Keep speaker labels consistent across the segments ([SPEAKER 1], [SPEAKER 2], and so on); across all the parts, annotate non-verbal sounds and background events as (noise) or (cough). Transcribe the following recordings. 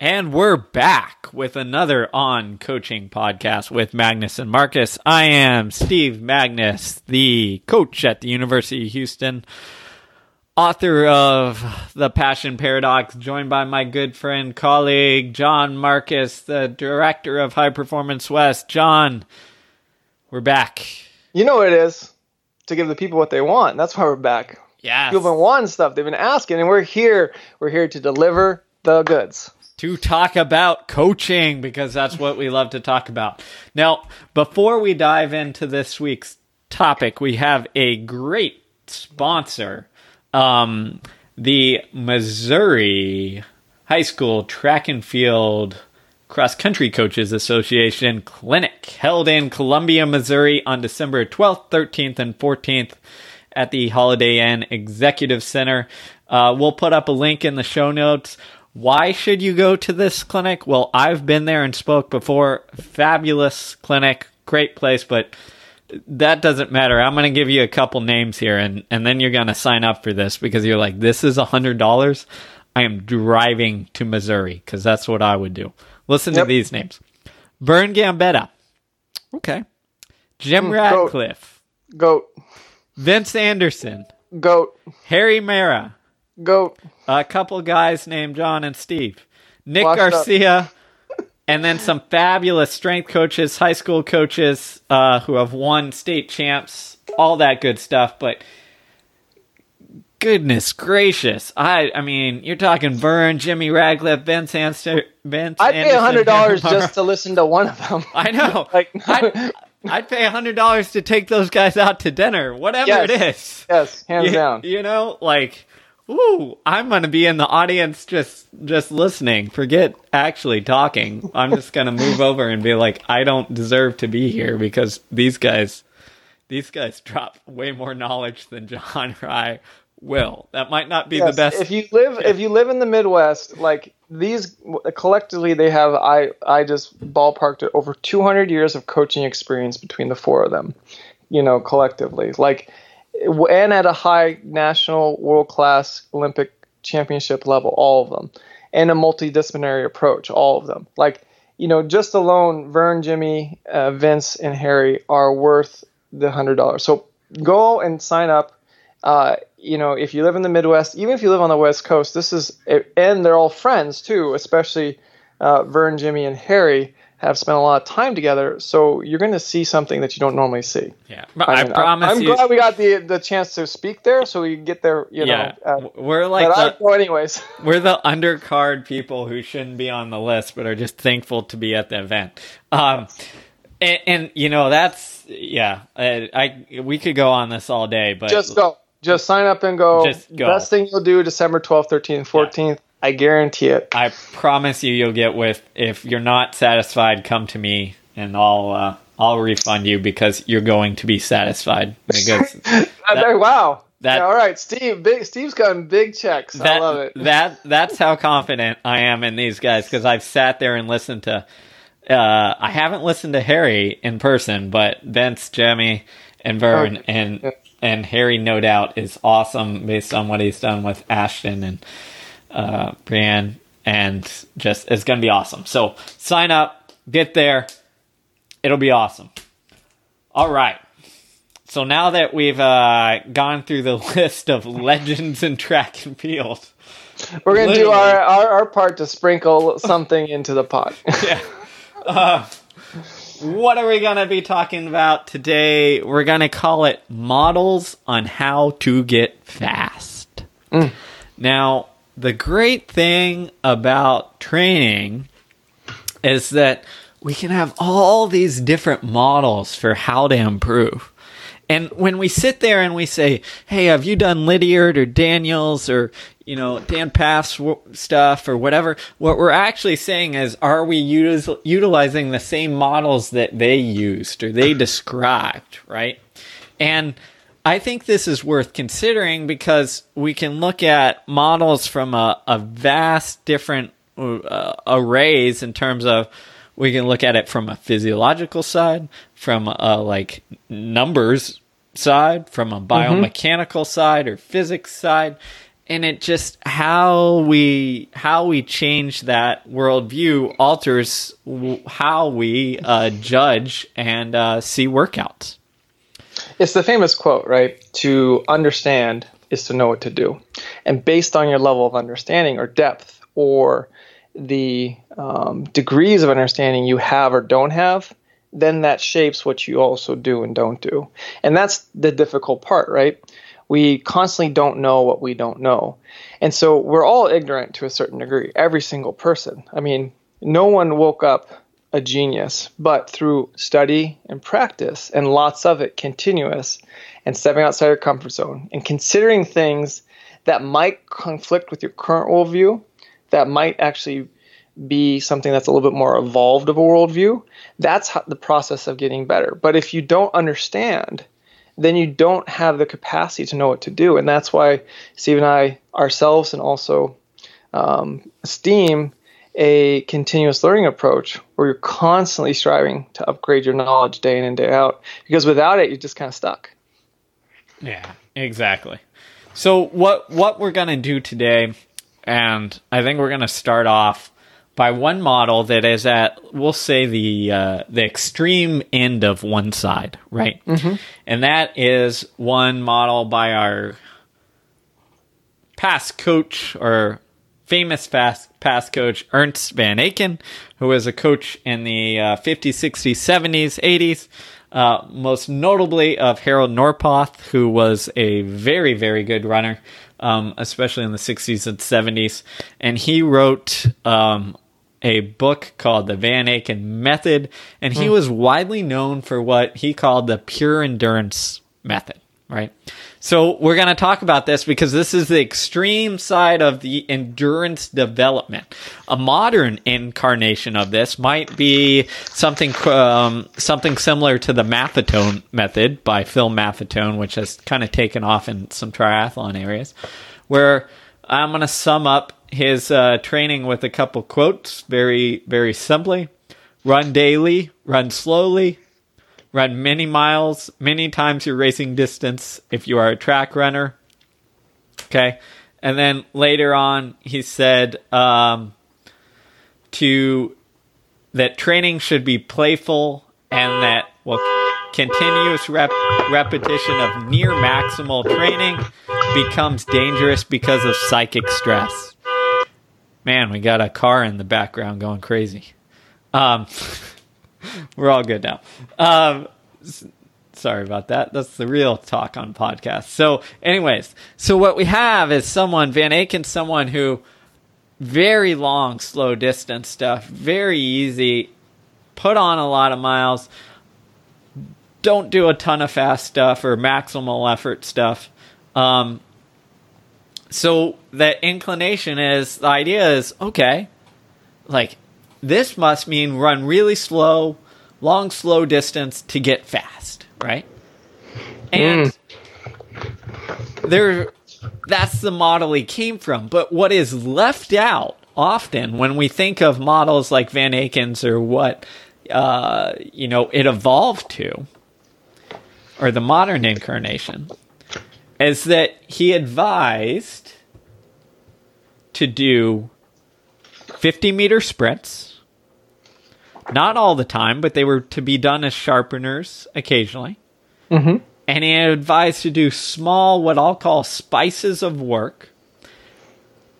[SPEAKER 1] And we're back with another on coaching podcast with Magness and Marcus. I am Steve Magness, the coach at the University of Houston, author of The Passion Paradox, joined by my good friend, colleague, John Marcus, the director of High Performance West. John, we're back.
[SPEAKER 2] You know what it is to give the people what they want. That's why we're back.
[SPEAKER 1] Yeah.
[SPEAKER 2] People have been wanting stuff. They've been asking, and we're here. We're here to deliver the goods.
[SPEAKER 1] To talk about coaching because that's what we love to talk about. Now, before we dive into this week's topic, we have a great sponsor, um, the Missouri High School Track and Field Cross Country Coaches Association Clinic held in Columbia, Missouri on December 12th, 13th, and 14th at the Holiday Inn Executive Center. Uh, we'll put up a link in the show notes. Why should you go to this clinic? Well, I've been there and spoke before. Fabulous clinic, great place, but that doesn't matter. I'm going to give you a couple names here, and, and then you're going to sign up for this because you're like, this is a $100. I am driving to Missouri because that's what I would do. Listen to these names Vern Gambetta. Okay. Jim
[SPEAKER 2] Hmm, goat. Goat,
[SPEAKER 1] Vince Anderson.
[SPEAKER 2] goat,
[SPEAKER 1] Harry Marra.
[SPEAKER 2] Goat.
[SPEAKER 1] a couple guys named John and Steve, Nick
[SPEAKER 2] Washed.
[SPEAKER 1] Garcia, and then some fabulous strength coaches, high school coaches uh, who have won state champs, all that good stuff. But goodness gracious, I I mean, you're talking Vern, Jimmy Radcliffe, Vince Anster, Vince.
[SPEAKER 2] I'd pay
[SPEAKER 1] Anderson,
[SPEAKER 2] a hundred dollars just to listen to one of them.
[SPEAKER 1] I know. (laughs)
[SPEAKER 2] Like-
[SPEAKER 1] I'd, I'd pay a hundred dollars to take those guys out to dinner, whatever
[SPEAKER 2] Yes.
[SPEAKER 1] it is.
[SPEAKER 2] yes, hands
[SPEAKER 1] you,
[SPEAKER 2] down.
[SPEAKER 1] You know, like, ooh, I'm gonna be in the audience just just listening. Forget actually talking. I'm just gonna move over and be like, I don't deserve to be here because these guys, these guys drop way more knowledge than John or I will. That might not be the best.
[SPEAKER 2] If you live, if you live in the Midwest, like these collectively, they have. I I just ballparked it over 200 years of coaching experience between the four of them. You know, collectively, like, and at a high national, world class, Olympic championship level, all of them, and a multidisciplinary approach, all of them. Like, you know, just alone, Vern, Jimmy, uh, Vince, and Harry are worth the hundred dollars. So go and sign up uh, you know, if you live in the Midwest, even if you live on the West Coast, this is, and they're all friends too, especially uh, Vern, Jimmy, and Harry have spent a lot of time together. So you're going to see something that you don't normally see.
[SPEAKER 1] yeah, but I,
[SPEAKER 2] mean,
[SPEAKER 1] promise
[SPEAKER 2] I'm
[SPEAKER 1] you.
[SPEAKER 2] glad we got the the chance to speak there, so we can get there. You
[SPEAKER 1] yeah,
[SPEAKER 2] know, uh,
[SPEAKER 1] we're like the,
[SPEAKER 2] I go anyways. (laughs)
[SPEAKER 1] We're the undercard people who shouldn't be on the list, but are just thankful to be at the event. Um, and, and you know that's yeah. I, I we could go on this all day, but
[SPEAKER 2] Just go, just sign up and go.
[SPEAKER 1] Just go.
[SPEAKER 2] Best thing you'll do December 12th, 13th, 14th. I guarantee it.
[SPEAKER 1] I promise you, you'll get with. If you're not satisfied, come to me, and I'll uh, I'll refund you because you're going to be satisfied. Because (laughs)
[SPEAKER 2] Uh, wow.
[SPEAKER 1] that-
[SPEAKER 2] Yeah, all right, Steve. Big Steve's gotten big checks. I love it.
[SPEAKER 1] that that's how confident I am in these guys because I've sat there and listened to. Uh, I haven't listened to Harry in person, but Vince, Jimmy, and Vern, and and Harry, no doubt, is awesome based on what he's done with Ashton and uh, Brianne, and just it's going to be awesome. So sign up, get there, it'll be awesome. All right. So now that we've uh, gone through the (laughs) list of legends in track and field,
[SPEAKER 2] We're gonna do our, our our part to sprinkle (laughs) something into the pot. (laughs)
[SPEAKER 1] yeah. Uh, what are we going to be talking about today? We're going to call it Models on How to Get Fast. Now, the great thing about training is that we can have all these different models for how to improve. And when we sit there and we say, "Hey, have you done Lydiard or Daniels or you know Dan Pfaff's w- stuff or whatever?" What we're actually saying is, are we util- utilizing the same models that they used or they described, right? And I think this is worth considering because we can look at models from a, a vast different uh, arrays in terms of we can look at it from a physiological side, from a like numbers side, from a biomechanical side or physics side, and it just how we how we change that worldview alters w- how we uh, judge and uh, see workouts.
[SPEAKER 2] It's the famous quote, right? To understand is to know what to do, and based on your level of understanding or depth or the um, degrees of understanding you have or don't have, then that shapes what you also do and don't do. And that's the difficult part, right? We constantly don't know what we don't know. And so we're all ignorant to a certain degree, every single person. I mean, no one woke up a genius, but through study and practice, and lots of it continuous, and stepping outside your comfort zone, and considering things that might conflict with your current worldview, that might actually be something that's a little bit more evolved of a worldview, that's the process of getting better. But if you don't understand, then you don't have the capacity to know what to do. And that's why Steve and I ourselves and also um, esteem a continuous learning approach where you're constantly striving to upgrade your knowledge day in and day out. Because without it, you're just kind of stuck.
[SPEAKER 1] Yeah, exactly. So what what we're gonna do today, and I think we're gonna start off by one model that is at we'll say the uh, the extreme end of one side, right? Mm-hmm. And that is one model by our past coach or famous fast past coach Ernst Van Aaken, who was a coach in the uh, 50s, 60s, 70s, 80s. Uh, most notably of Harald Norpoth, who was a very, very good runner, um, especially in the 60s and 70s. And he wrote um, a book called The Van Aaken Method, and he mm. was widely known for what he called the pure endurance method, right? So we're going to talk about this because this is the extreme side of the endurance development. A modern incarnation of this might be something um, something similar to the Maffetone method by Phil Maffetone, which has kind of taken off in some triathlon areas, where I'm going to sum up his uh, training with a couple quotes very, very simply. Run daily, run slowly, run many miles, many times your racing distance if you are a track runner. Okay. And then later on, he said um, to that training should be playful and that well, continuous rep- repetition of near maximal training becomes dangerous because of psychic stress. Man, we got a car in the background going crazy. Um, (laughs) we're all good now. Um, sorry about that. That's the real talk on podcasts. So, anyways, so what we have is someone, Van Aaken, someone who very long, slow distance stuff, very easy, put on a lot of miles, don't do a ton of fast stuff or maximal effort stuff. Um, so the inclination is the idea is okay, like this must mean run really slow, long, slow distance to get fast, right? And mm. there, that's the model he came from. But what is left out often when we think of models like Van Aaken's or what uh, you know it evolved to, or the modern incarnation, is that he advised to do 50 meter sprints. Not all the time, but they were to be done as sharpeners occasionally. Mm-hmm. And he advised to do small, what I'll call spices of work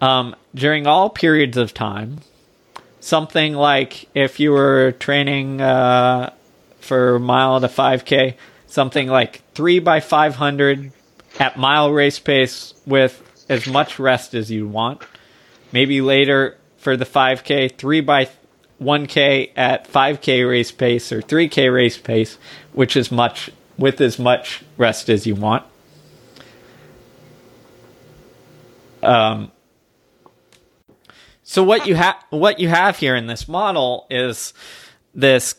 [SPEAKER 1] um, during all periods of time. Something like if you were training uh, for a mile to 5K, something like 3 by 500 at mile race pace with as much rest as you want. Maybe later for the 5K, 3 by 1K at 5K race pace or 3K race pace, which is much with as much rest as you want. Um, so what you have what you have here in this model is this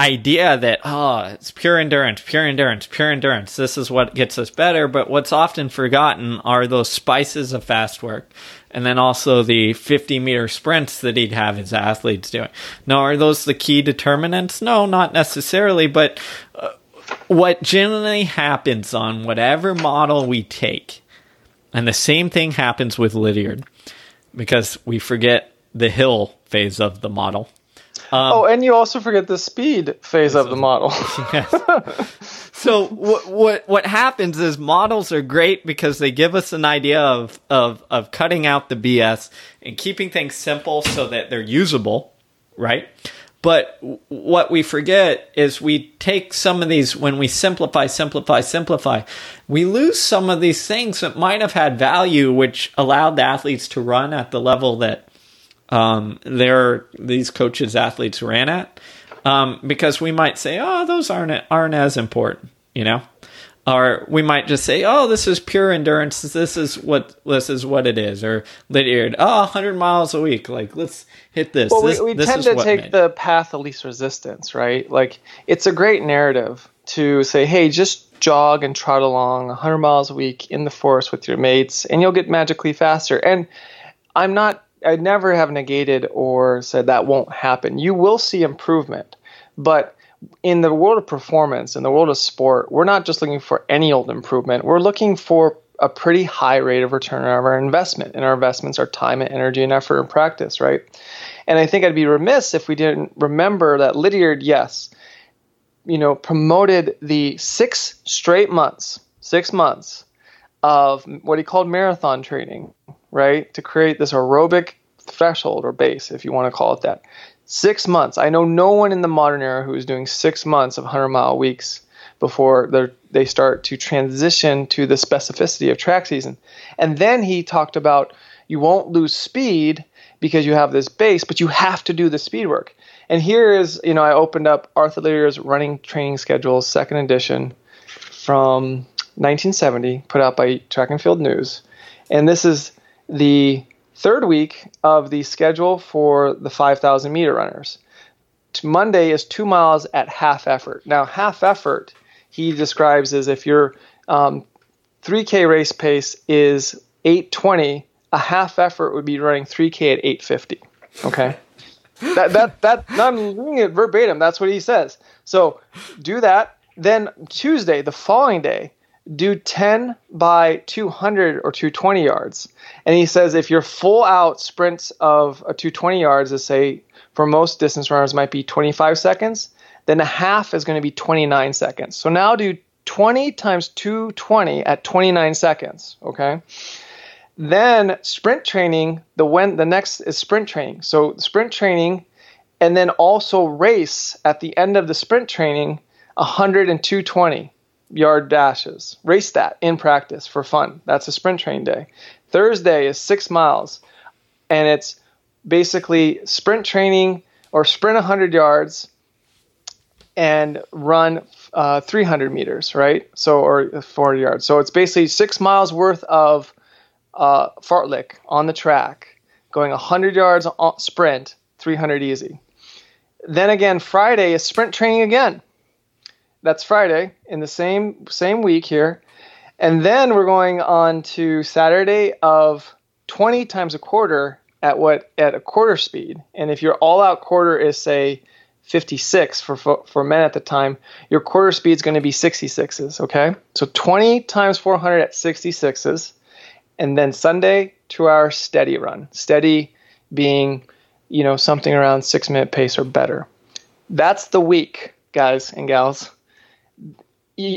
[SPEAKER 1] idea that oh it's pure endurance pure endurance pure endurance. This is what gets us better. But what's often forgotten are those spices of fast work and then also the 50 meter sprints that he'd have his athletes doing now are those the key determinants? No not necessarily but uh, what generally happens on whatever model we take And the same thing happens with Lydiard because we forget the hill phase of the model.
[SPEAKER 2] Um, oh, and you also forget the speed phase of the model. (laughs) (laughs)
[SPEAKER 1] yes. So what what what happens is models are great because they give us an idea of of of cutting out the BS and keeping things simple so that they're usable, right? But what we forget is we take some of these, when we simplify, simplify, simplify, we lose some of these things that might have had value, which allowed the athletes to run at the level that um, their these coaches athletes ran at. Um, because we might say, oh, those aren't aren't as important, you know or we might just say, "Oh, this is pure endurance. This is what this is what it is." Or Lydiard, "Oh, 100 miles a week. Like, let's hit this."
[SPEAKER 2] Well,
[SPEAKER 1] this,
[SPEAKER 2] we, we
[SPEAKER 1] this
[SPEAKER 2] tend to take the path of least resistance, right? Like, it's a great narrative to say, "Hey, just jog and trot along 100 miles a week in the forest with your mates, and you'll get magically faster." And I'm not. I never have negated or said that won't happen. You will see improvement, but in the world of performance, in the world of sport, we're not just looking for any old improvement. We're looking for a pretty high rate of return on our investment. And our investments are time and energy and effort and practice, right? And I think I'd be remiss if we didn't remember that Lydiard, yes, you know, promoted the six straight months, six months of what he called marathon training, right? To create this aerobic threshold or base, if you want to call it that. Six months. I know no one in the modern era who is doing six months of 100 mile weeks before they start to transition to the specificity of track season. And then he talked about you won't lose speed because you have this base, but you have to do the speed work. And here is, you know, I opened up Arthur Lydiard's running training schedule, second edition from 1970, put out by Track and Field News. And this is the third week of the schedule for the 5,000 meter runners. Monday is two miles at half effort. Now, half effort he describes as if your um, 3K race pace is 820, a half effort would be running 3K at 850. Okay. (laughs) that that that I'm reading it verbatim. That's what he says. So do that. Then Tuesday, the following day, do 10 by 200 or 220 yards. And he says if your full out sprints of a 220 yards is say for most distance runners might be 25 seconds, then a half is going to be 29 seconds. So now do 20 times 220 at 29 seconds, okay? Then sprint training, the when the next is sprint training. So sprint training and then also race at the end of the sprint training 100 and 220 yard dashes. Race that in practice for fun. That's a sprint train day. Thursday is six miles, and it's basically sprint training or sprint 100 yards and run uh, 300 meters, right? So or 40 yards. So it's basically six miles worth of uh, fartlek on the track, going 100 yards on, sprint, 300 easy. Then again, Friday is sprint training again that's Friday in the same same week here. And then we're going on to Saturday of 20 times a quarter at what at a quarter speed. And if your all out quarter is say 56 for for men at the time, your quarter speed is going to be 66s, okay? So 20 times 400 at 66s. And then Sunday, 2 hour steady run. Steady being, you know, something around 6 minute pace or better. That's the week, guys and gals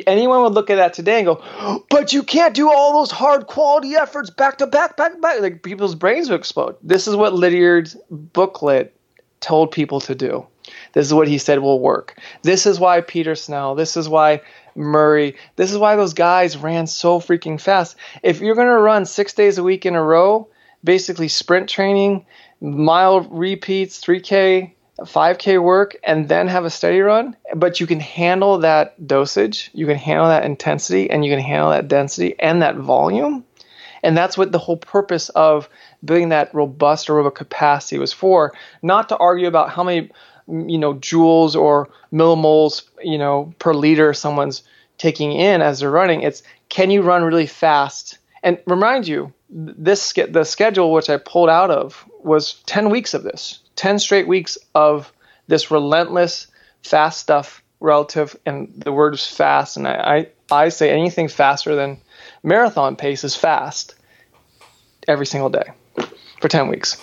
[SPEAKER 2] anyone would look at that today and go, but you can't do all those hard quality efforts back to back, back back. Like people's brains would explode. This is what Lydiard's booklet told people to do. This is what he said will work. This is why Peter Snell, this is why Murray, this is why those guys ran so freaking fast. If you're going to run six days a week in a row, basically sprint training, mile repeats, 3K, 5K work and then have a steady run, but you can handle that dosage, you can handle that intensity, and you can handle that density and that volume. And that's what the whole purpose of building that robust aerobic capacity was for. Not to argue about how many, you know, joules or millimoles, you know, per liter someone's taking in as they're running. It's can you run really fast? And remind you, this the schedule which I pulled out of was 10 weeks of this 10 straight weeks of this relentless fast stuff relative and the word is fast and I, I, I say anything faster than marathon pace is fast every single day for 10 weeks.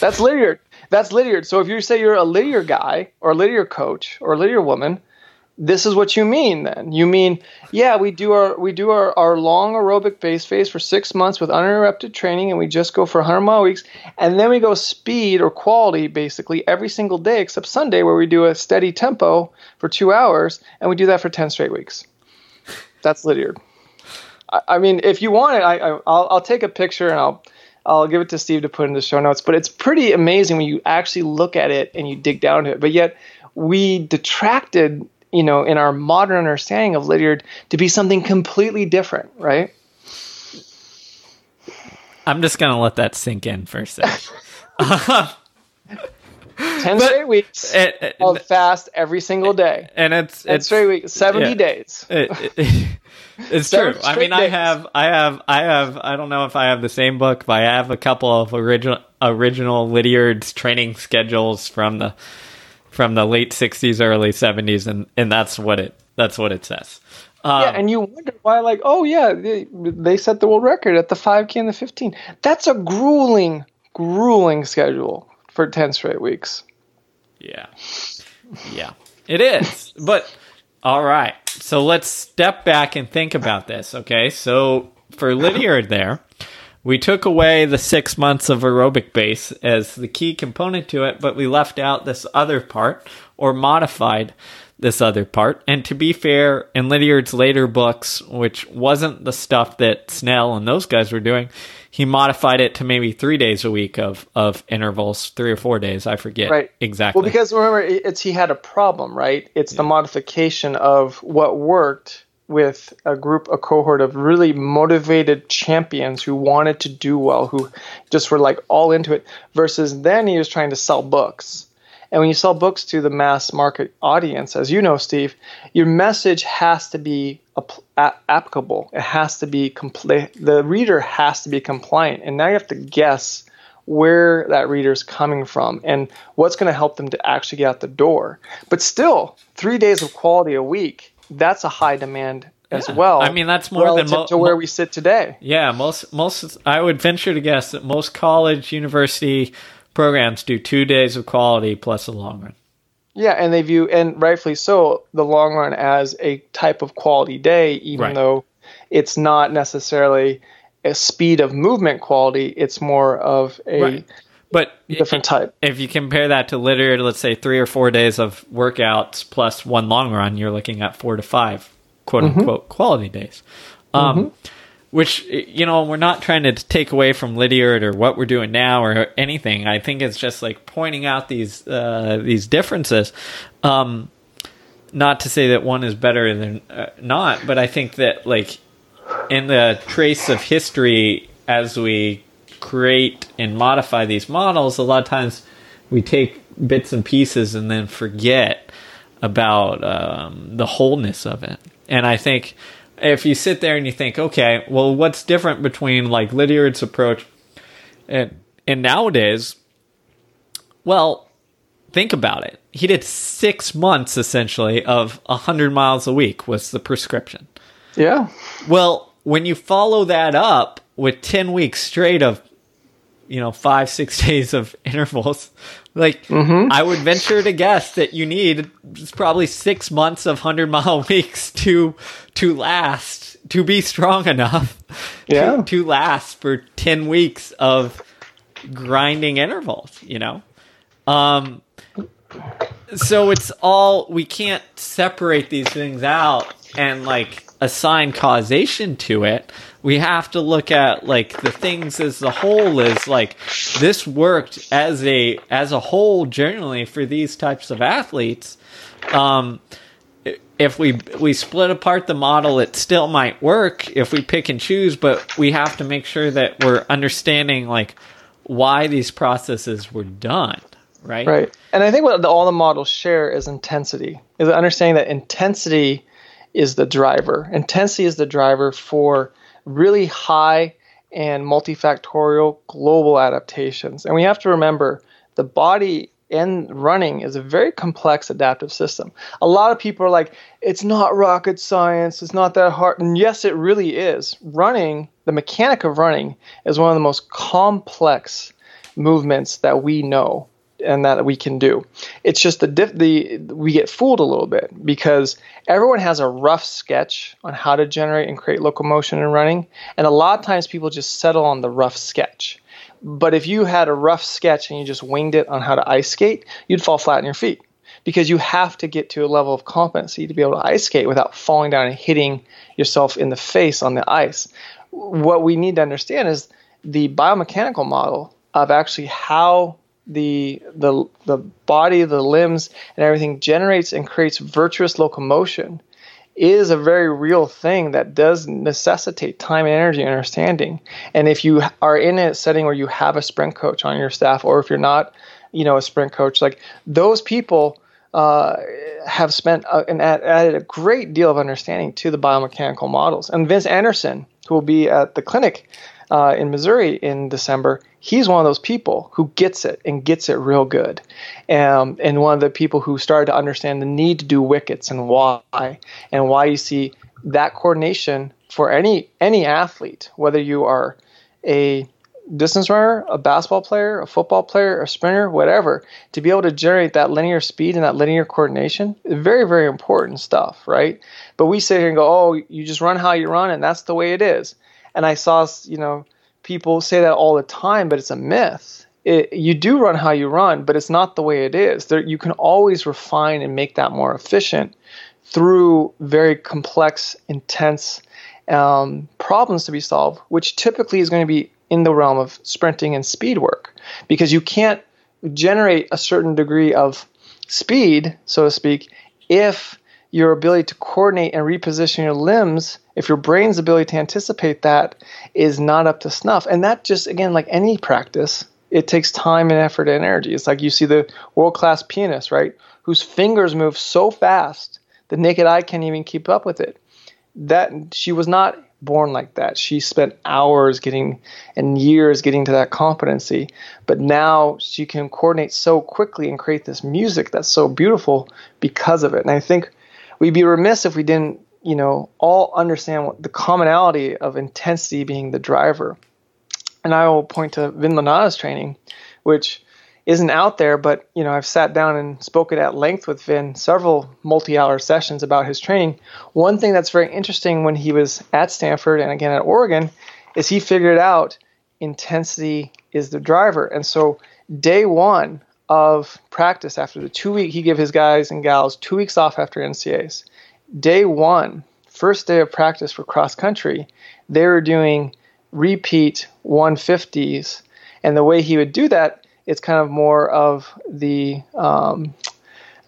[SPEAKER 2] That's Lydiard. That's Lydiard. So if you say you're a Lydiard guy or a Lydiard coach or a Lydiard woman, this is what you mean then. You mean, yeah, we do our we do our, our long aerobic base phase for six months with uninterrupted training and we just go for 100 mile weeks and then we go speed or quality basically every single day except Sunday where we do a steady tempo for two hours and we do that for 10 straight weeks. That's Lydiard. I, I mean, if you want it, I, I, I'll, I'll take a picture and I'll I'll give it to Steve to put in the show notes. But it's pretty amazing when you actually look at it and you dig down to it. But yet we detracted, you know, in our modern understanding of Lydiard to be something completely different, right?
[SPEAKER 1] I'm just gonna let that sink in for a second. (laughs) (laughs)
[SPEAKER 2] Ten but straight weeks it, it, of fast every single day,
[SPEAKER 1] and it's
[SPEAKER 2] Ten
[SPEAKER 1] it's
[SPEAKER 2] straight weeks, seventy yeah, days. (laughs)
[SPEAKER 1] It, it's true. I mean, I have, I have, I have. I don't know if I have the same book, but I have a couple of original original Lydiard's training schedules from the from the late '60s, early '70s, and and that's what it that's what it says.
[SPEAKER 2] Um, yeah, and you wonder why, like, oh yeah, they, they set the world record at the 5K and the 15. That's a grueling, grueling schedule for 10 straight weeks.
[SPEAKER 1] Yeah. Yeah. It is. but all right. So let's step back and think about this, okay? So for Lydiard there, we took away the 6 months of aerobic base as the key component to it, but we left out this other part or modified this other part. And to be fair, in Lydiard's later books, which wasn't the stuff that Snell and those guys were doing, he modified it to maybe three days a week of of intervals, three or four days. I forget
[SPEAKER 2] right.
[SPEAKER 1] exactly.
[SPEAKER 2] Well, because remember, it's he had a problem, right? It's yeah. the modification of what worked with a group, a cohort of really motivated champions who wanted to do well, who just were like all into it. Versus then he was trying to sell books and when you sell books to the mass market audience, as you know, Steve, your message has to be applicable. It has to be complete. The reader has to be compliant. And now you have to guess where that reader is coming from and what's going to help them to actually get out the door. But still, three days of quality a week, that's a high demand as yeah. well.
[SPEAKER 1] I mean, that's more than
[SPEAKER 2] mo- to where we sit today.
[SPEAKER 1] Yeah, most most I would venture to guess that most college, university, programs do two days of quality plus a long run.
[SPEAKER 2] Yeah, and they view, and rightfully so, the long run as a type of quality day, even right. though it's not necessarily a speed of movement quality. It's more of a right.
[SPEAKER 1] But
[SPEAKER 2] different type.
[SPEAKER 1] If you compare that to literally, let's say three or four days of workouts plus one long run, you're looking at four to five quote mm-hmm. unquote quality days. Um, mm-hmm which you know we're not trying to take away from Lydiard or what we're doing now or anything. I think it's just like pointing out these uh, these differences. Um, not to say that one is better than uh, not, but I think that like in the trace of history as we create and modify these models, a lot of times we take bits and pieces and then forget about um, the wholeness of it. And I think if you sit there and you think, okay, well, what's different between like Lydiard's approach and and nowadays? Well, think about it. He did six months essentially of hundred miles a week was the prescription.
[SPEAKER 2] Yeah.
[SPEAKER 1] Well, when you follow that up with ten weeks straight of you know five (laughs) six days of intervals like mm-hmm. i would venture to guess that you need probably six months of 100 mile (laughs) weeks to to last to be strong enough (laughs)
[SPEAKER 2] yeah.
[SPEAKER 1] to, to last for 10 weeks of grinding intervals you know um so it's all we can't separate these things out and like assign causation to it we have to look at like the things as the whole is like this worked as a as a whole generally for these types of athletes. Um if we we split apart the model it still might work if we pick and choose but we have to make sure that we're understanding like why these processes were done right?
[SPEAKER 2] Right. And i think what all the models share is intensity is understanding that intensity is the driver. Intensity is the driver for really high and multifactorial global adaptations. And we have to remember the body and running is a very complex adaptive system. A lot of people are like, it's not rocket science, it's not that hard. And yes, it really is. Running, the mechanic of running, is one of the most complex movements that we know and that we can do. It's just the diff- the we get fooled a little bit because everyone has a rough sketch on how to generate and create locomotion in running, and a lot of times people just settle on the rough sketch. But if you had a rough sketch and you just winged it on how to ice skate, you'd fall flat on your feet because you have to get to a level of competency to be able to ice skate without falling down and hitting yourself in the face on the ice. What we need to understand is the biomechanical model of actually how the the the body, the limbs, and everything generates and creates virtuous locomotion is a very real thing that does necessitate time and energy and understanding. And if you are in a setting where you have a sprint coach on your staff, or if you're not, you know, a sprint coach, like those people uh, have spent a, and added a great deal of understanding to the biomechanical models. And Vince Anderson, who will be at the clinic uh, in Missouri in December, he's one of those people who gets it and gets it real good. Um, and one of the people who started to understand the need to do wickets and why, and why you see that coordination for any any athlete, whether you are a distance runner, a basketball player, a football player, a sprinter, whatever, to be able to generate that linear speed and that linear coordination very, very important stuff, right? But we sit here and go, oh, you just run how you run, and that's the way it is. And I saw, you know, people say that all the time, but it's a myth. It, you do run how you run, but it's not the way it is. There, you can always refine and make that more efficient through very complex, intense um, problems to be solved, which typically is going to be in the realm of sprinting and speed work, because you can't generate a certain degree of speed, so to speak, if your ability to coordinate and reposition your limbs, if your brain's ability to anticipate that is not up to snuff, and that just, again, like any practice, it takes time and effort and energy. It's like you see the world class pianist, right, whose fingers move so fast the naked eye can't even keep up with it. That she was not born like that. She spent hours getting and years getting to that competency, but now she can coordinate so quickly and create this music that's so beautiful because of it. And I think we'd be remiss if we didn't, you know, all understand what the commonality of intensity being the driver. And I will point to Vin Lananna's training, which isn't out there, but you know, I've sat down and spoken at length with Vin several multi-hour sessions about his training. One thing that's very interesting when he was at Stanford and again at Oregon is he figured out intensity is the driver. And so day one of practice after the two week he gave his guys and gals two weeks off after NCAAs. Day one, first day of practice for cross country, they were doing repeat 150s, and the way he would do that, it's kind of more of the um,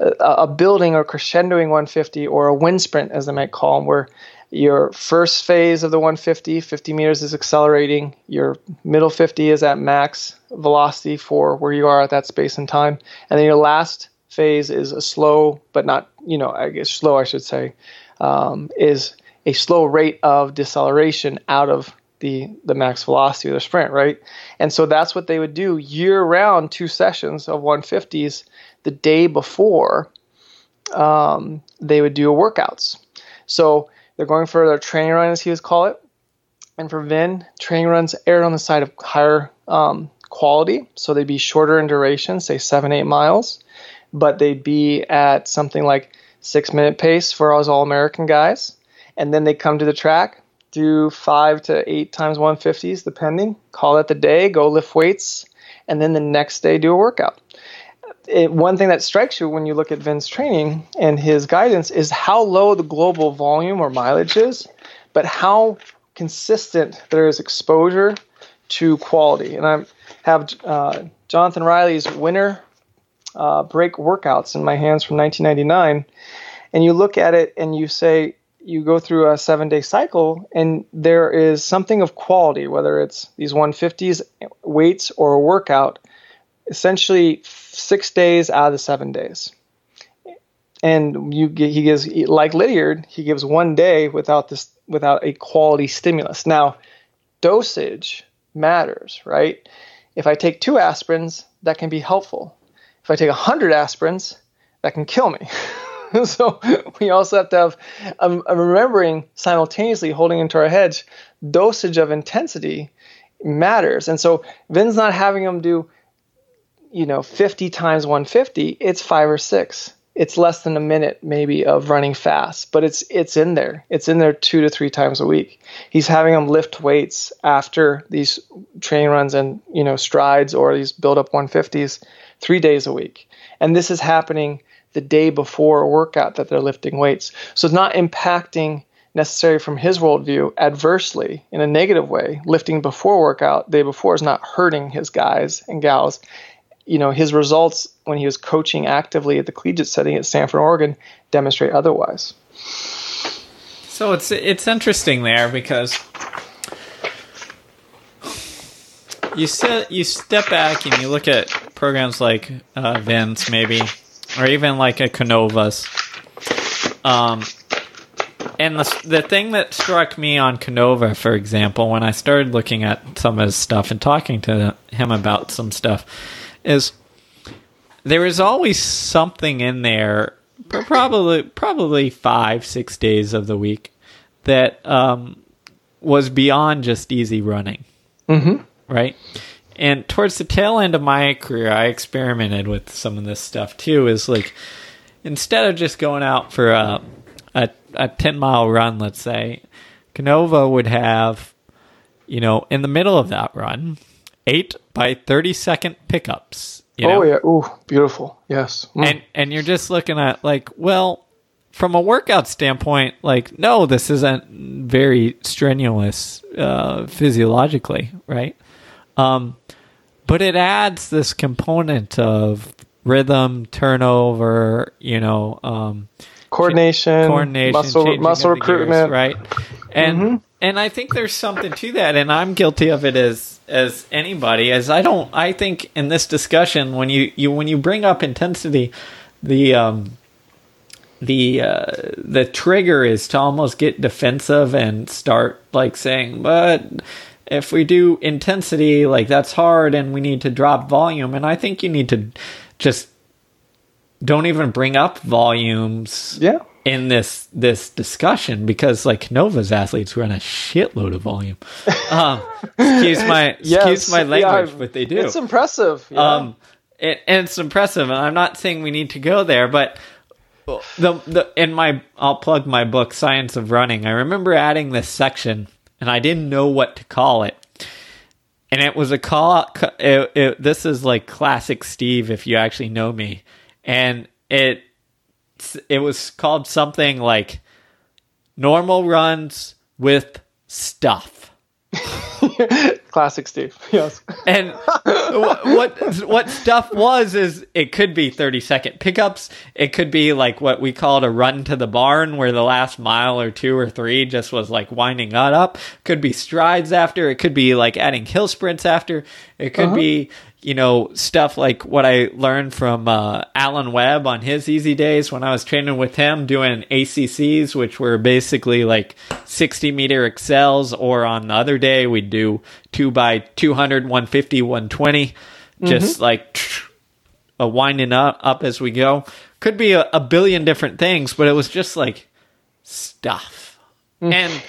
[SPEAKER 2] a, a building or crescendoing 150 or a wind sprint, as they might call them, where your first phase of the 150, 50 meters is accelerating. Your middle 50 is at max velocity for where you are at that space and time. And then your last phase is a slow, but not, you know, I guess slow, I should say, um, is a slow rate of deceleration out of the, the max velocity of the sprint, right? And so that's what they would do year round, two sessions of 150s the day before um, they would do workouts. So they're going for their training run, as he would call it. And for Vin, training runs aired on the side of higher um, quality, so they'd be shorter in duration, say seven, eight miles, but they'd be at something like six minute pace for us all American guys. And then they come to the track, do five to eight times 150s, depending, call it the day, go lift weights, and then the next day do a workout it, one thing that strikes you when you look at Vin's training and his guidance is how low the global volume or mileage is, but how consistent there is exposure to quality. And I have uh, Jonathan Riley's winter uh, break workouts in my hands from 1999, and you look at it and you say, you go through a seven day cycle and there is something of quality, whether it's these 150s weights or a workout, essentially six days out of the seven days. And you he gives like Lydiard, he gives one day without this without a quality stimulus. Now, dosage matters, right? If I take two aspirins, that can be helpful. if I take 100 aspirins, that can kill me. (laughs) so we also have to have um, I'm remembering simultaneously holding into our heads dosage of intensity matters. And so Vin's not having them do, you know, 50 times 150. It's five or six. It's less than a minute maybe of running fast, but it's it's in there. It's in there two to three times a week. He's having them lift weights after these training runs and you know strides or these build up 150s three days a week. And this is happening the day before a workout that they're lifting weights. So it's not impacting necessary from his worldview adversely in a negative way. Lifting before workout, day before, is not hurting his guys and gals. You know, his results when he was coaching actively at the collegiate setting at Stanford, Oregon, demonstrate otherwise.
[SPEAKER 1] So it's it's interesting there because you set you step back and you look at programs like uh, Vince, maybe, or even like a Canovas. Um, and the the thing that struck me on Canova, for example, when I started looking at some of his stuff and talking to him about some stuff, is there is always something in there, probably probably five six days of the week, that um, was beyond just easy running,
[SPEAKER 2] mm-hmm.
[SPEAKER 1] right? And towards the tail end of my career, I experimented with some of this stuff too. Is like instead of just going out for a a, a 10 mile run, let's say, Canova would have, you know, in the middle of that run, eight by 30 second pickups. You know?
[SPEAKER 2] Oh, yeah. oh beautiful. Yes.
[SPEAKER 1] Mm. And, and you're just looking at, like, well, from a workout standpoint, like, no, this isn't very strenuous uh, physiologically, right? Um, but it adds this component of rhythm, turnover, you know, um,
[SPEAKER 2] coordination,
[SPEAKER 1] coordination,
[SPEAKER 2] muscle, muscle recruitment,
[SPEAKER 1] gears, right? And mm-hmm. and I think there's something to that, and I'm guilty of it as as anybody. As I don't, I think in this discussion when you you when you bring up intensity, the um the uh, the trigger is to almost get defensive and start like saying, but if we do intensity, like that's hard, and we need to drop volume. And I think you need to just don't even bring up volumes
[SPEAKER 2] yeah.
[SPEAKER 1] In this this discussion because like Nova's athletes run a shitload of volume. (laughs) Um, excuse my yes, excuse my language, yeah, but they do.
[SPEAKER 2] It's impressive. Yeah.
[SPEAKER 1] Um, it, and it's impressive, and I'm not saying we need to go there, but the the in my I'll plug my book Science of Running. I remember adding this section, and I didn't know what to call it. And it was a call. It, it, this is like classic Steve, if you actually know me and it it was called something like normal runs with stuff. (laughs)
[SPEAKER 2] Classic Steve. Yes.
[SPEAKER 1] And what what stuff was is it could be 30 second pickups. It could be like what we called a run to the barn where the last mile or two or three just was like winding that up. Could be strides after. It could be like adding hill sprints after. It could uh-huh. be you know, stuff like what I learned from uh, Alan Webb on his easy days when I was training with him doing ACCs, which were basically like 60 meter accels, or on the other day, we'd do 2 by 200, 150, 120, mm-hmm. just like a winding up, up as we go. Could be a, a billion different things, but it was just like stuff and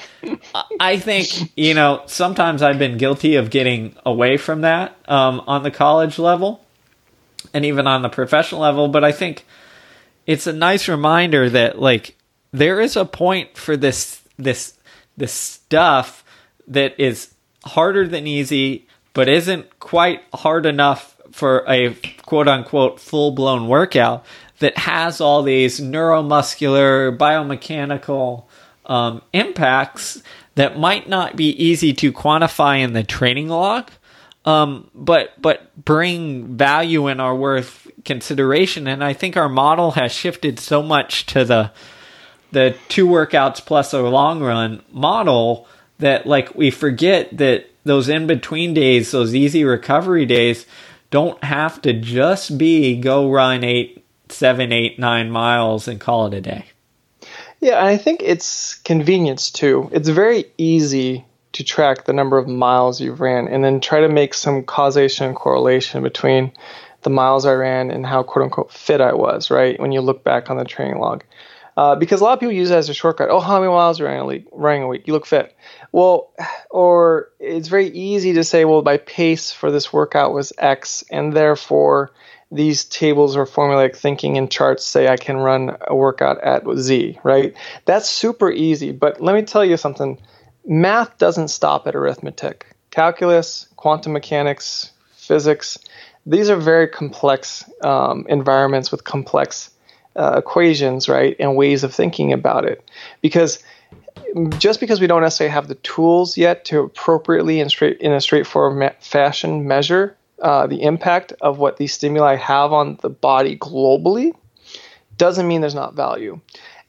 [SPEAKER 1] I think, you know, sometimes I've been guilty of getting away from that um, on the college level and even on the professional level. But I think it's a nice reminder that, like, there is a point for this, this, this stuff that is harder than easy, but isn't quite hard enough for a quote unquote full blown workout that has all these neuromuscular, biomechanical, um, impacts that might not be easy to quantify in the training log, um, but but bring value and are worth consideration. And I think our model has shifted so much to the the two workouts plus a long run model that like we forget that those in between days, those easy recovery days, don't have to just be go run eight, seven, eight, nine miles and call it a day.
[SPEAKER 2] Yeah, and I think it's convenience too. It's very easy to track the number of miles you've ran and then try to make some causation and correlation between the miles I ran and how quote unquote fit I was, right? When you look back on the training log. Uh, because a lot of people use it as a shortcut. Oh, how many miles are running a? Running a week, you look fit. Well, or it's very easy to say, well, my pace for this workout was X, and therefore these tables or formulaic thinking and charts say I can run a workout at Z, right? That's super easy. But let me tell you something math doesn't stop at arithmetic. Calculus, quantum mechanics, physics, these are very complex um, environments with complex uh, equations, right, and ways of thinking about it. Because just because we don't necessarily have the tools yet to appropriately and straight in a straightforward ma- fashion measure uh, the impact of what these stimuli have on the body globally, doesn't mean there's not value.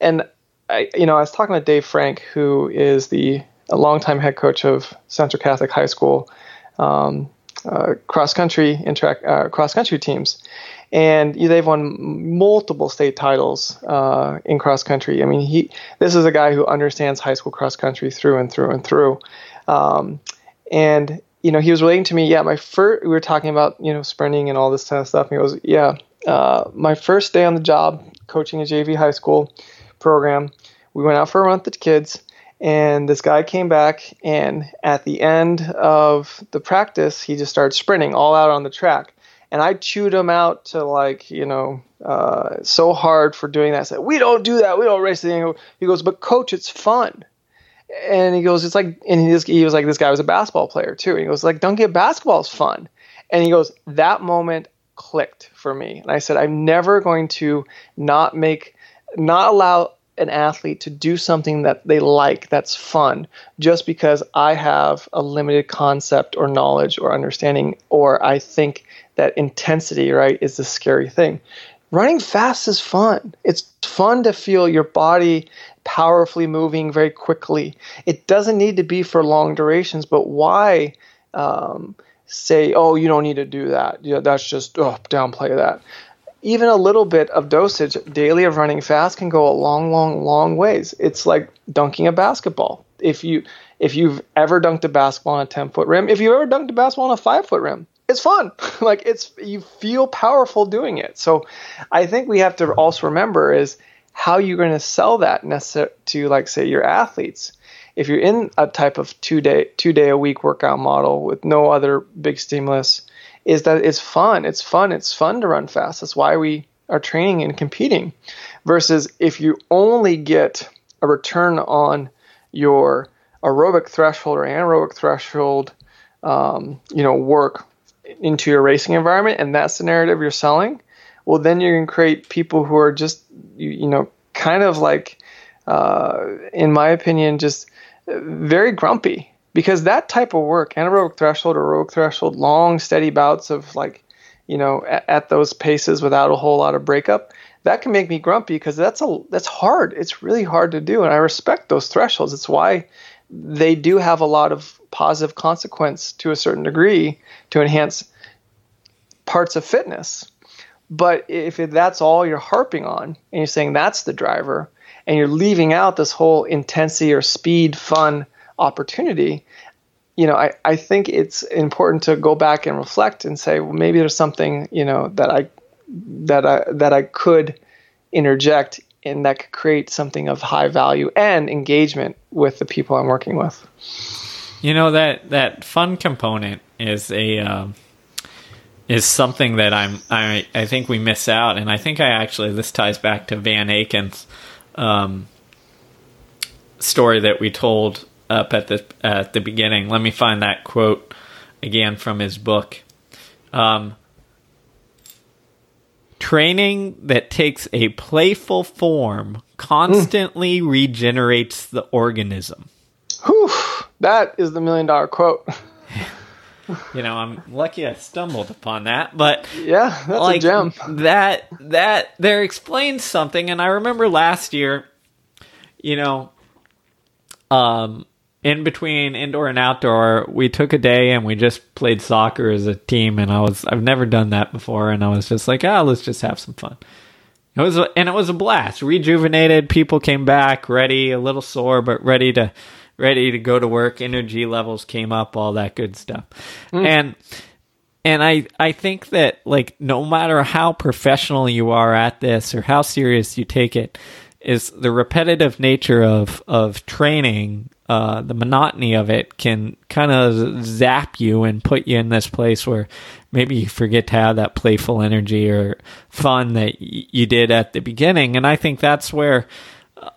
[SPEAKER 2] And I, you know, I was talking to Dave Frank, who is the a longtime head coach of Central Catholic High School um, uh, cross country interact uh, cross country teams, and they've won multiple state titles uh, in cross country. I mean, he this is a guy who understands high school cross country through and through and through. Um, and you know, he was relating to me. Yeah, my first we were talking about you know sprinting and all this kind of stuff. And he goes, yeah, uh, my first day on the job coaching a JV high school program, we went out for a run with the kids and this guy came back, and at the end of the practice, he just started sprinting all out on the track. And I chewed him out to like, you know, uh, so hard for doing that. I said, We don't do that. We don't race anything. He goes, But coach, it's fun. And he goes, It's like, and he, just, he was like, This guy was a basketball player too. And he goes, Like, don't get basketball is fun. And he goes, That moment clicked for me. And I said, I'm never going to not make, not allow an athlete to do something that they like that's fun just because I have a limited concept or knowledge or understanding or I think that intensity right is the scary thing. Running fast is fun. It's fun to feel your body powerfully moving very quickly. It doesn't need to be for long durations, but why um, say, oh, you don't need to do that? Yeah, that's just oh, downplay that even a little bit of dosage daily of running fast can go a long, long, long ways. It's like dunking a basketball. If you if you've ever dunked a basketball on a ten foot rim, if you've ever dunked a basketball on a five foot rim, it's fun. (laughs) like it's you feel powerful doing it. So I think we have to also remember is how you're going to sell that to like say your athletes. If you're in a type of two day two day a week workout model with no other big stimulus, is that it's fun. It's fun. It's fun to run fast. That's why we are training and competing. Versus if you only get a return on your aerobic threshold or anaerobic threshold, um, you know, work into your racing environment, and that's the narrative you're selling. Well, then you're going to create people who are just, you, you know, kind of like, uh, in my opinion, just very grumpy because that type of work, anaerobic threshold, aerobic threshold, long steady bouts of like, you know, at, at, those paces without a whole lot of breakup, that can make me grumpy because that's a that's hard. It's really hard to do, and I respect those thresholds. It's why they do have a lot of positive consequence to a certain degree to enhance parts of fitness. But if that's all you're harping on, and you're saying that's the driver, and you're leaving out this whole intensity or speed, fun opportunity, you know, I, I think it's important to go back and reflect and say, well, maybe there's something, you know, that I that I that I could interject and that could create something of high value and engagement with the people I'm working with.
[SPEAKER 1] You know that that fun component is a uh, is something that I'm I I think we miss out, and I think I actually this ties back to Van Aaken's um, story that we told up at the at the beginning. Let me find that quote again from his book. Um, training that takes a playful form constantly mm. regenerates the organism.
[SPEAKER 2] Whew, that is the million dollar quote.
[SPEAKER 1] you know, I'm lucky I stumbled upon that, but
[SPEAKER 2] yeah, that's like, a gem.
[SPEAKER 1] That that there explains something, and I remember last year, you know, um, in between indoor and outdoor, we took a day and we just played soccer as a team. And I was, I've never done that before. And I was just like, ah, oh, let's just have some fun. It was, a, and it was a blast. Rejuvenated. People came back ready, a little sore, but ready to, ready to go to work. Energy levels came up, all that good stuff. Mm. And and I I think that like no matter how professional you are at this or how serious you take it, is the repetitive nature of of training. Uh, the monotony of it can kind of zap you and put you in this place where maybe you forget to have that playful energy or fun that y- you did at the beginning. And I think that's where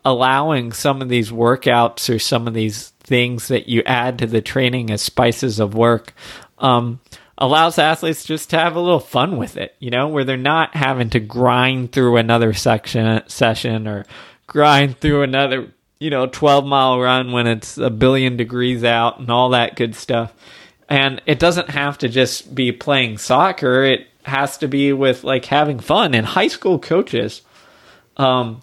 [SPEAKER 1] allowing some of these workouts or some of these things that you add to the training as spices of work um, allows athletes just to have a little fun with it, you know, where they're not having to grind through another section session or grind through another, you know, 12 mile run when it's a billion degrees out and all that good stuff. And it doesn't have to just be playing soccer. It has to be with like having fun. And high school coaches um,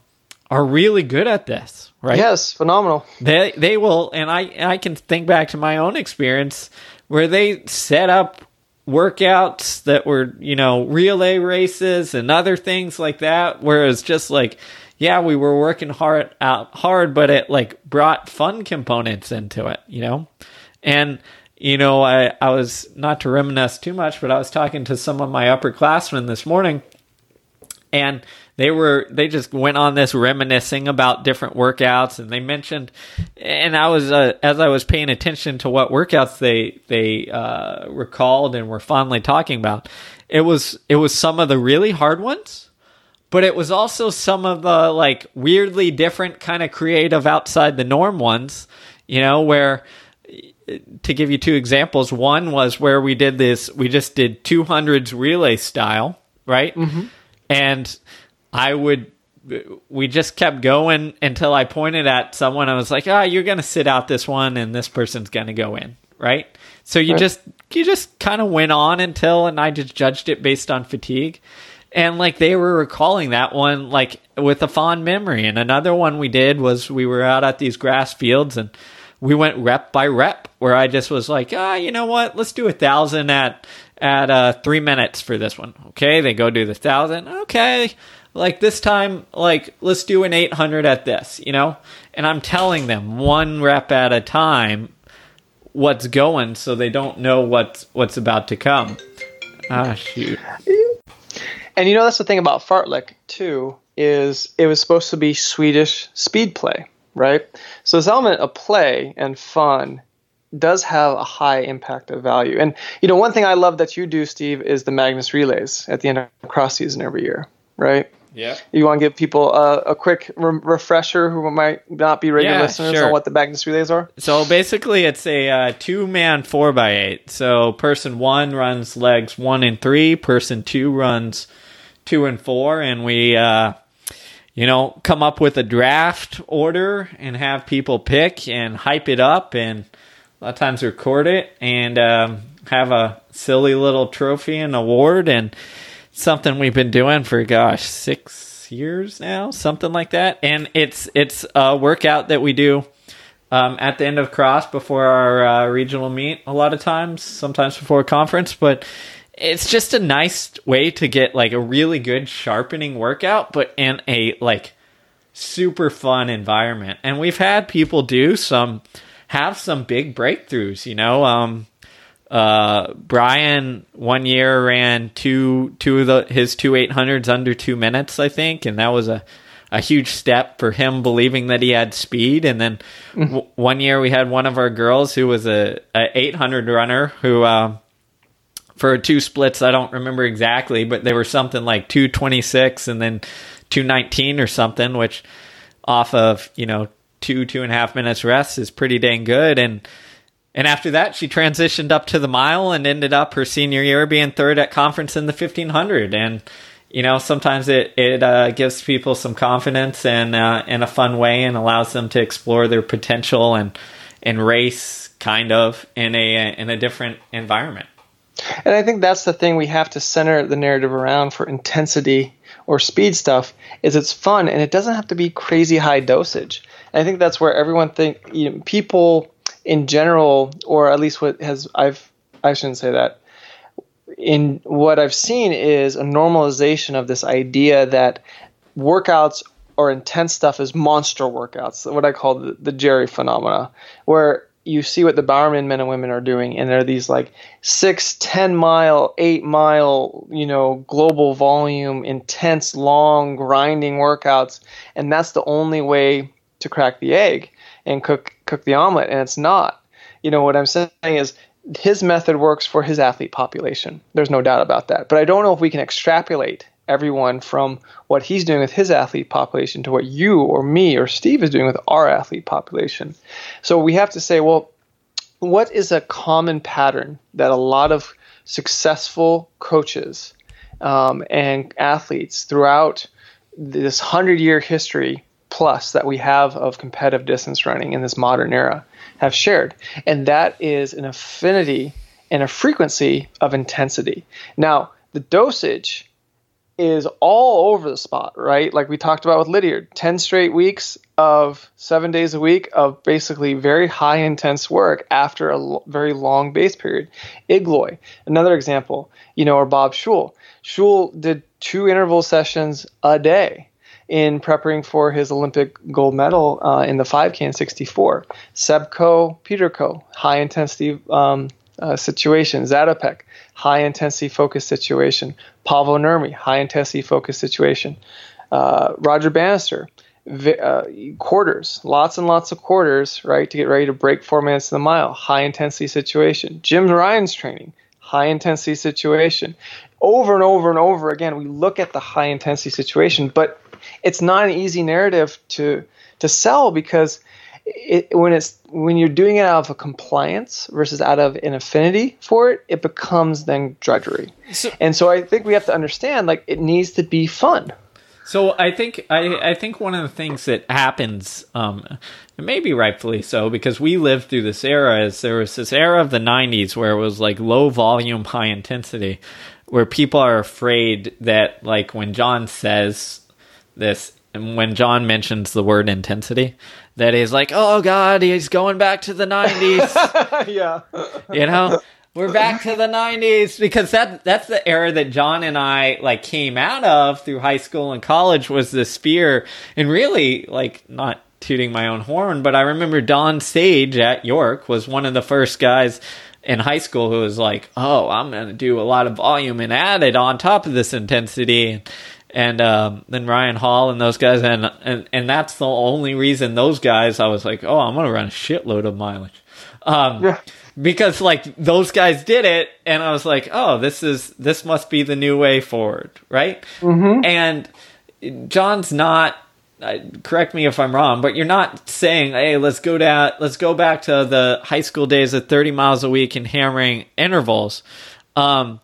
[SPEAKER 1] are really good at this, right?
[SPEAKER 2] Yes, phenomenal.
[SPEAKER 1] They they will, and I I can think back to my own experience where they set up workouts that were you know relay races and other things like that, where it's just like yeah we were working hard out hard, but it like brought fun components into it, you know, and you know I I was not to reminisce too much, but I was talking to some of my upperclassmen this morning, and they were they just went on this reminiscing about different workouts and they mentioned and i was uh, as i was paying attention to what workouts they they uh, recalled and were fondly talking about it was it was some of the really hard ones but it was also some of the like weirdly different kind of creative outside the norm ones you know where to give you two examples one was where we did this we just did 200s relay style right mm-hmm. and I would we just kept going until I pointed at someone. I was like, "Ah, oh, you're going to sit out this one, and this person's going to go in." Right. So you right. just you just kind of went on until, and I just judged it based on fatigue, and like they were recalling that one like with a fond memory. And another one we did was we were out at these grass fields and we went rep by rep where I just was like, ah, you know what? Let's do a thousand at at uh, three minutes for this one. Okay, they go do the thousand. Okay, like this time like let's do an 800 at this you know and i'm telling them one rep at a time what's going so they don't know what's what's about to come ah shoot
[SPEAKER 2] and you know that's the thing about fartlek too is it was supposed to be swedish speed play right? So this element of play and fun does have a high impact of value. And you know one thing i love that you do steve is the Magness relays at the end of cross season every year right
[SPEAKER 1] yeah.
[SPEAKER 2] You want to give people a, a quick re- refresher who might not be regular
[SPEAKER 1] yeah,
[SPEAKER 2] listeners
[SPEAKER 1] sure.
[SPEAKER 2] on what the Magness relays are?
[SPEAKER 1] So basically, it's a uh, two man 4x8. So person one runs legs one and three, person two runs two and four, and we. Uh, you know, come up with a draft order and have people pick and hype it up and a lot of times record it and um, have a silly little trophy and award and something we've been doing for gosh six years now, something like that. And it's it's a workout that we do um, at the end of cross before our uh, regional meet. A lot of times, sometimes before a conference, but it's just a nice way to get like a really good sharpening workout, but in a like super fun environment. And we've had people do some have some big breakthroughs. You know, um, uh, Brian one year ran two two of the his two eight hundreds under two minutes, I think, and that was a a huge step for him believing that he had speed. And then mm-hmm. w- one year we had one of our girls who was a, a 800 runner who, uh, for two splits, I don't remember exactly, but they were something like 226 and then 219 or something, which off of, you know, two, two and a half minutes rest is pretty dang good. And, and after that, she transitioned up to the mile and ended up her senior year being third at conference in the 1500. And, you know, sometimes it, it uh, gives people some confidence and uh, in a fun way and allows them to explore their potential and, and race kind of in a, in a different environment.
[SPEAKER 2] And I think that's the thing we have to center the narrative around for intensity or speed stuff is it's fun and it doesn't have to be crazy high dosage. And I think that's where everyone think you know, people in general, or at least what has I've I shouldn't say that. In what I've seen is a normalization of this idea that workouts or intense stuff is monster workouts, what I call the, the Jerry phenomena, where you see what the Bowerman men and women are doing, and they're these like six, ten mile, eight mile, you know, global volume, intense, long, grinding workouts, and that's the only way to crack the egg and cook cook the omelet, and it's not. You know what I'm saying is his method works for his athlete population. There's no doubt about that. But I don't know if we can extrapolate everyone from what he's doing with his athlete population to what you or me or Steve is doing with our athlete population. So we have to say, well, what is a common pattern that a lot of successful coaches um, and athletes throughout this 100 year history plus that we have of competitive distance running in this modern era have shared? And that is an affinity and a frequency of intensity. Now, the dosage is all over the spot, right? Like we talked about with Lydiard, 10 straight weeks of seven days a week of basically very high intense work after a l- very long base period. Igloi, another example, you know, or Bob Schul. Schul did two interval sessions a day in preparing for his Olympic gold medal uh, in the 5K in 64. Seb Coe, Peter Coe, high intensity um, uh, situation. Zatopek, high intensity focus situation. Pavel Nurmi, high intensity focus situation. Uh, Roger Bannister, vi- uh, quarters, lots and lots of quarters, right, to get ready to break four minutes in the mile. High intensity situation. Jim Ryun's training, high intensity situation. Over and over and over again, we look at the high intensity situation, but it's not an easy narrative to to sell because it, when it's when you're doing it out of a compliance versus out of an affinity for it, it becomes then drudgery. So, and so I think we have to understand like it needs to be fun.
[SPEAKER 1] So I think I, I think one of the things that happens, um, maybe rightfully so, because we lived through this era, is there was this era of the '90s where it was like low volume, high intensity, where people are afraid that like when John says this, and when John mentions the word intensity, that he's like, oh God, he's going back to the 90s. (laughs)
[SPEAKER 2] yeah.
[SPEAKER 1] you know? We're back to the 90s because that that's the era that John and I like came out of through high school and college was this fear and really like not tooting my own horn, but I remember Don Sage at York was one of the first guys in high school who was like, "Oh, I'm going to do a lot of volume and add it on top of this intensity." And um, then Ryan Hall and those guys, and, and and that's the only reason those guys. I was like, oh, I'm gonna run a shitload of mileage, um, yeah. because like those guys did it, and I was like, oh, this is this must be the new way forward, right?
[SPEAKER 2] Mm-hmm.
[SPEAKER 1] And John's not. Uh, correct me if I'm wrong, but you're not saying, "Hey, let's go down, let's go back to the high school days of 30 miles a week and hammering intervals." Um,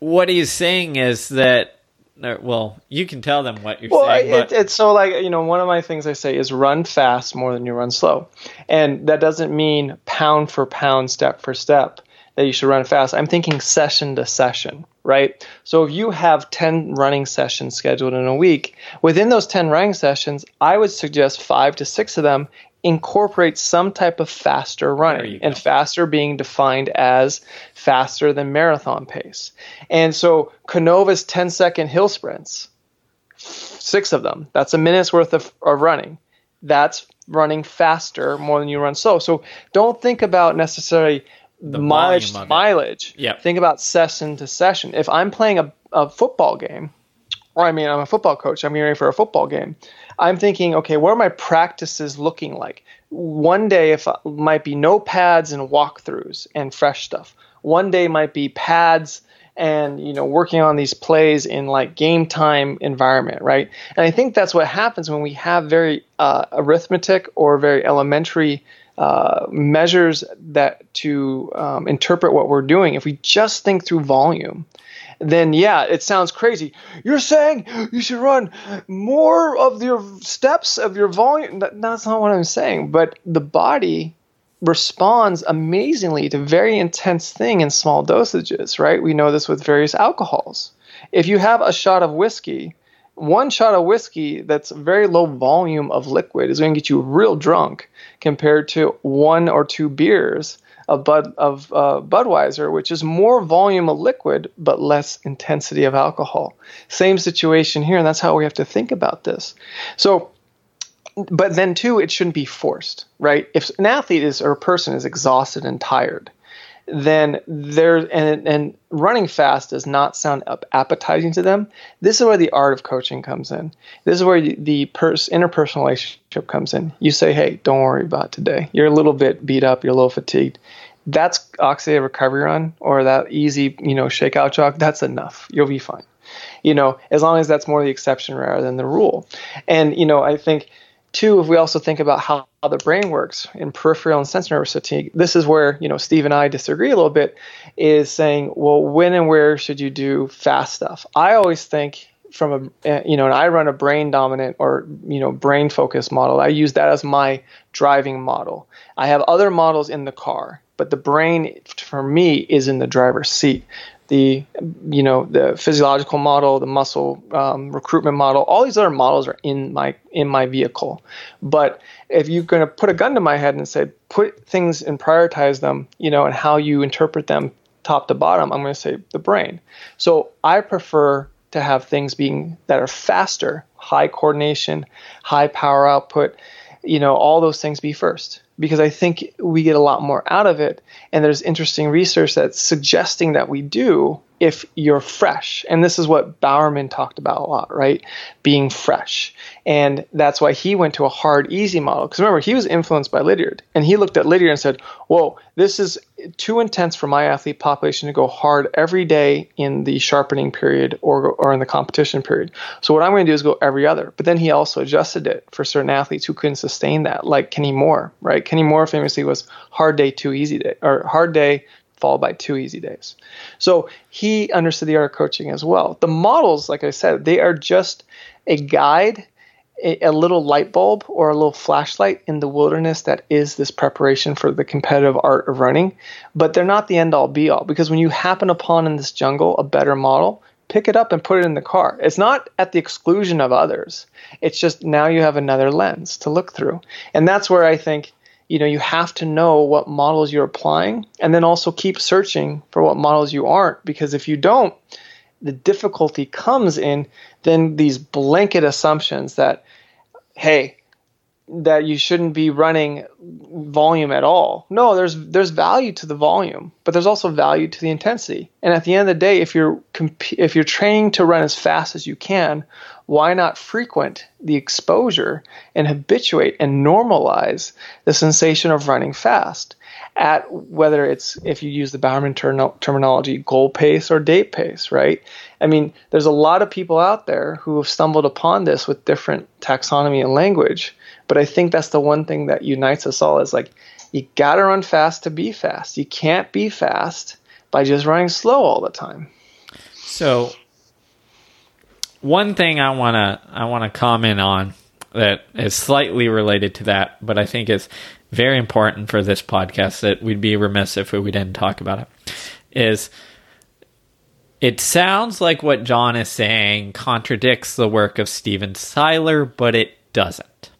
[SPEAKER 1] what he's saying is that well, you can tell them what you're
[SPEAKER 2] well,
[SPEAKER 1] saying.
[SPEAKER 2] Well, it, it's so like you know, one of my things I say is run fast more than you run slow, and that doesn't mean pound for pound, step for step that you should run fast. I'm thinking session to session, right? So if you have 10 running sessions scheduled in a week, within those 10 running sessions, I would suggest five to six of them incorporate some type of faster running and faster being defined as faster than marathon pace. And so Canova's 10 second hill sprints, six of them, that's a minute's worth of, of running. That's running faster more than you run slow. So don't think about necessarily the mileage mileage.
[SPEAKER 1] Yeah.
[SPEAKER 2] Think about session to session. If I'm playing a, a football game, or I mean I'm a football coach, I'm getting ready for a football game. I'm thinking, okay, what are my practices looking like? One day, if might be no pads and walkthroughs and fresh stuff. One day might be pads and you know working on these plays in like game time environment, right? And I think that's what happens when we have very uh, arithmetic or very elementary uh, measures that to um, interpret what we're doing. If we just think through volume then yeah, it sounds crazy. You're saying you should run more of your steps of your volume. That's not what I'm saying. But the body responds amazingly to very intense thing in small dosages, right? We know this with various alcohols. If you have a shot of whiskey, one shot of whiskey that's very low volume of liquid is going to get you real drunk compared to one or two beers of Bud of uh, Budweiser, which is more volume of liquid but less intensity of alcohol. Same situation here, and that's how we have to think about this. So but then too, it shouldn't be forced, right? If an athlete is or a person is exhausted and tired, then there and and running fast does not sound appetizing to them. This is where the art of coaching comes in. This is where the pers- interpersonal relationship comes in. You say, "Hey, don't worry about today. You're a little bit beat up. You're a little fatigued." That's oxidative recovery run or that easy, you know, shakeout jog. That's enough. You'll be fine. You know, as long as that's more the exception rather than the rule. And you know, I think Two, if we also think about how, the brain works in peripheral and sensory nervous fatigue, this is where you know Steve and I disagree a little bit. Is saying, well, when and where should you do fast stuff? I always think from a eh, you know, and I run a brain dominant or you know brain focused model. I use that as my driving model. I have other models in the car, but the brain for me is in the driver's seat the you know the physiological model, the muscle um, recruitment model, all these other models are in my in my vehicle. But if you're going to put a gun to my head and say put things and prioritize them, you know, and how you interpret them top to bottom, I'm going to say the brain. So I prefer to have things being that are faster, high coordination, high power output, you know, all those things be first because I think we get a lot more out of it. And there's interesting research that's suggesting that we do if you're fresh. And this is what Bowerman talked about a lot, right? Being fresh. And that's why he went to a hard, easy model. Because remember, he was influenced by Lydiard. And he looked at Lydiard and said, Whoa, this is too intense for my athlete population to go hard every day in the sharpening period or, or in the competition period. So what I'm going to do is go every other. But then he also adjusted it for certain athletes who couldn't sustain that, like Kenny Moore, right? Kenny Moore famously was hard day, too easy day, or hard day, followed by two easy days. So he understood the art of coaching as well. The models, like I said, they are just a guide, a, a, little light bulb or a little flashlight in the wilderness that is this preparation for the competitive art of running. But they're not the end all be all because when you happen upon in this jungle a better model, pick it up and put it in the car. It's not at the exclusion of others. It's just now you have another lens to look through. And that's where I think you know you have to know what models you're applying and then also keep searching for what models you aren't because if you don't the difficulty comes in then these blanket assumptions that hey that you shouldn't be running volume at all. No, there's there's value to the volume, but there's also value to the intensity. And at the end of the day, if you're comp- if you're training to run as fast as you can, why not frequent the exposure and habituate and normalize the sensation of running fast at whether it's if you use the Bowerman ter- terminology goal pace or date pace, right? I mean, there's a lot of people out there who have stumbled upon this with different taxonomy and language but I think that's the one thing that unites us all is like you got to run fast to be fast. You can't be fast by just running slow all the time.
[SPEAKER 1] So one thing I want to I want to comment on that is slightly related to that, but I think is very important for this podcast that we'd be remiss if we didn't talk about it is it sounds like what John is saying contradicts the work of Stephen Seiler, but it doesn't.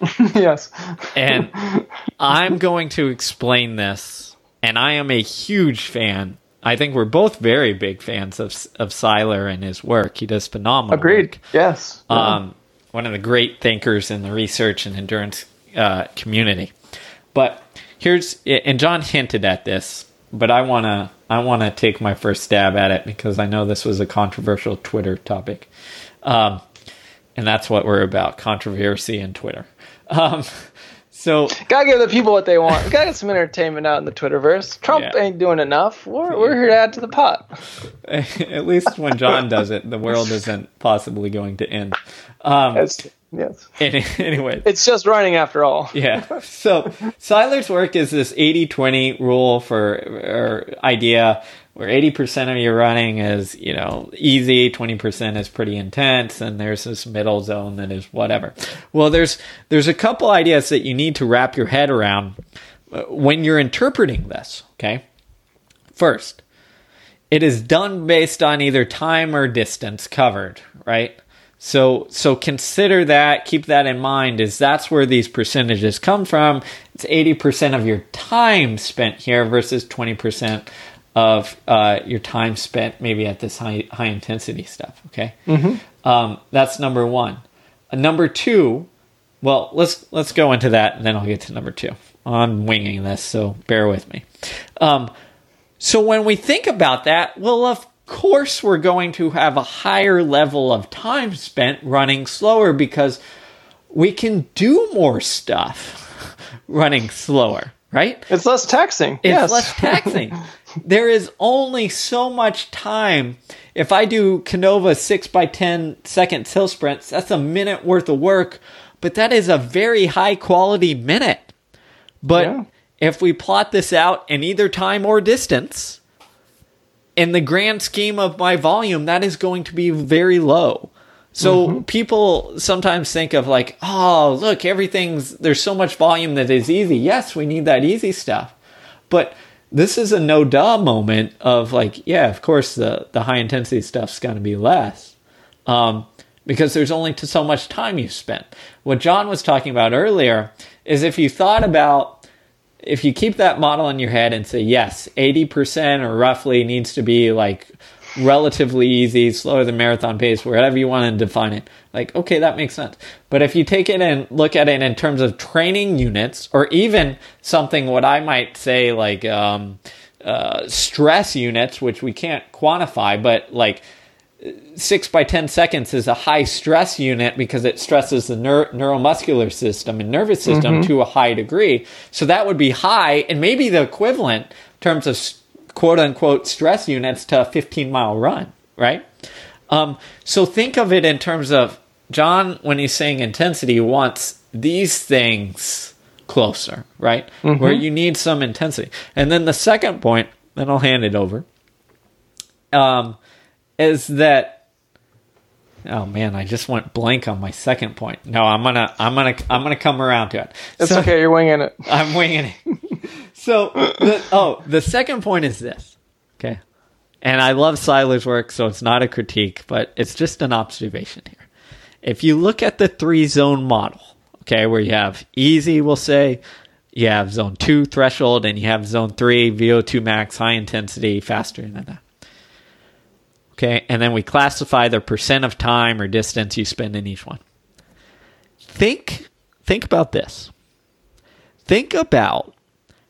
[SPEAKER 1] (laughs)
[SPEAKER 2] yes.
[SPEAKER 1] and (laughs) I'm going to explain this, and I am a huge fan. I think we're both very big fans of of Seiler and his work. He does phenomenal.
[SPEAKER 2] Agreed.
[SPEAKER 1] Work.
[SPEAKER 2] Yes.
[SPEAKER 1] Um, one of the great thinkers in the research and endurance uh, community. But here's and John hinted at this, but I wanna I wanna take my first stab at it because I know this was a controversial Twitter topic. Um, and that's what we're about controversy and Twitter. Um, so
[SPEAKER 2] gotta give the people what they want. Gotta get some entertainment out in the Twitterverse. Trump yeah. ain't doing enough. We're we're here to add to the pot. (laughs)
[SPEAKER 1] At least when John does it, the world isn't possibly going to end. Um,
[SPEAKER 2] yes. Yes.
[SPEAKER 1] Any, anyway,
[SPEAKER 2] it's just running after all.
[SPEAKER 1] yeah. So Seiler's work is this 80-20 rule for or idea where 80% of your running is, you know, easy, 20% is pretty intense, and there's this middle zone that is whatever. Well, there's there's a couple ideas that you need to wrap your head around uh, when you're interpreting this, okay? First, it is done based on either time or distance covered, right? So so consider that, keep that in mind is that's where these percentages come from. It's 80% of your time spent here versus 20% of uh, your time spent maybe at this high high intensity stuff. Okay,
[SPEAKER 2] mm-hmm.
[SPEAKER 1] um, that's number one. Uh, number two, well, let's let's go into that, and then I'll get to number two. I'm winging this, so bear with me. Um, so when we think about that, well, of course we're going to have a higher level of time spent running slower because we can do more stuff (laughs) running slower, right?
[SPEAKER 2] It's less taxing.
[SPEAKER 1] It's
[SPEAKER 2] yes.
[SPEAKER 1] less taxing. (laughs) there is only so much time. If I do Canova 6 by 10 second hill sprints, that's a minute worth of work, but that is a very high quality minute. But
[SPEAKER 2] Yeah.
[SPEAKER 1] if we plot this out in either time or distance, in the grand scheme of my volume, that is going to be very low. So mm-hmm. people sometimes think of like, oh, look, everything's there's so much volume that is easy. Yes, we need that easy stuff. But this is a no duh moment of like, yeah, of course the the high intensity stuff's going to be less. Um, because there's only so much time you spent. What John was talking about earlier is if you thought about if you keep that model in your head and say yes, 80% or roughly needs to be like relatively easy, slower than marathon pace, wherever you want to define it. Like, okay, that makes sense. But if you take it and look at it in terms of training units, or even something what I might say like um, uh, stress units, which we can't quantify, but like six by 10 seconds is a high stress unit because it stresses the neur- neuromuscular system and nervous system to a high degree. So that would be high and maybe the equivalent in terms of quote unquote stress units to a 15 mile run, right? Um, so think of it in terms of John, when he's saying intensity, wants these things closer, right? Where you need some intensity. And then the second point, then I'll hand it over, um, is that oh man, I just went blank on my second point. No, I'm gonna I'm gonna I'm gonna come around to it.
[SPEAKER 2] It's
[SPEAKER 1] So-
[SPEAKER 2] okay. You're winging it. (laughs)
[SPEAKER 1] I'm winging it. So, the, (laughs) oh, the second point is this. Okay. And I love Seiler's work, so it's not a critique, but it's just an observation here. If you look at the three zone model, okay, where you have easy, we'll say, you have zone two threshold, and you have zone three VO2 max, high intensity, faster than that. Okay. And then we classify the percent of time or distance you spend in each one. Think, think about this think about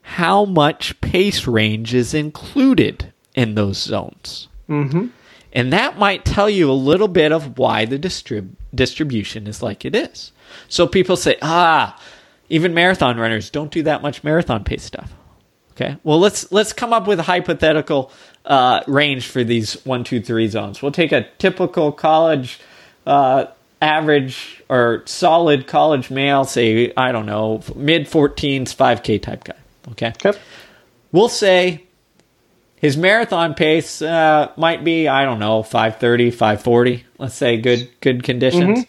[SPEAKER 1] how much pace range is included in those zones.
[SPEAKER 2] Mm-hmm.
[SPEAKER 1] And that might tell you a little bit of why the distrib- distribution is like it is. So people say, ah, even marathon runners don't do that much marathon pace stuff. Okay. Well, let's let's come up with a hypothetical uh, range for these one, two, three zones. We'll take a typical college uh, average or solid college male, say I don't know, mid 14s, 5K type guy. Okay. We'll say his marathon pace uh, might be I don't know 530, 540. Let's say good good conditions.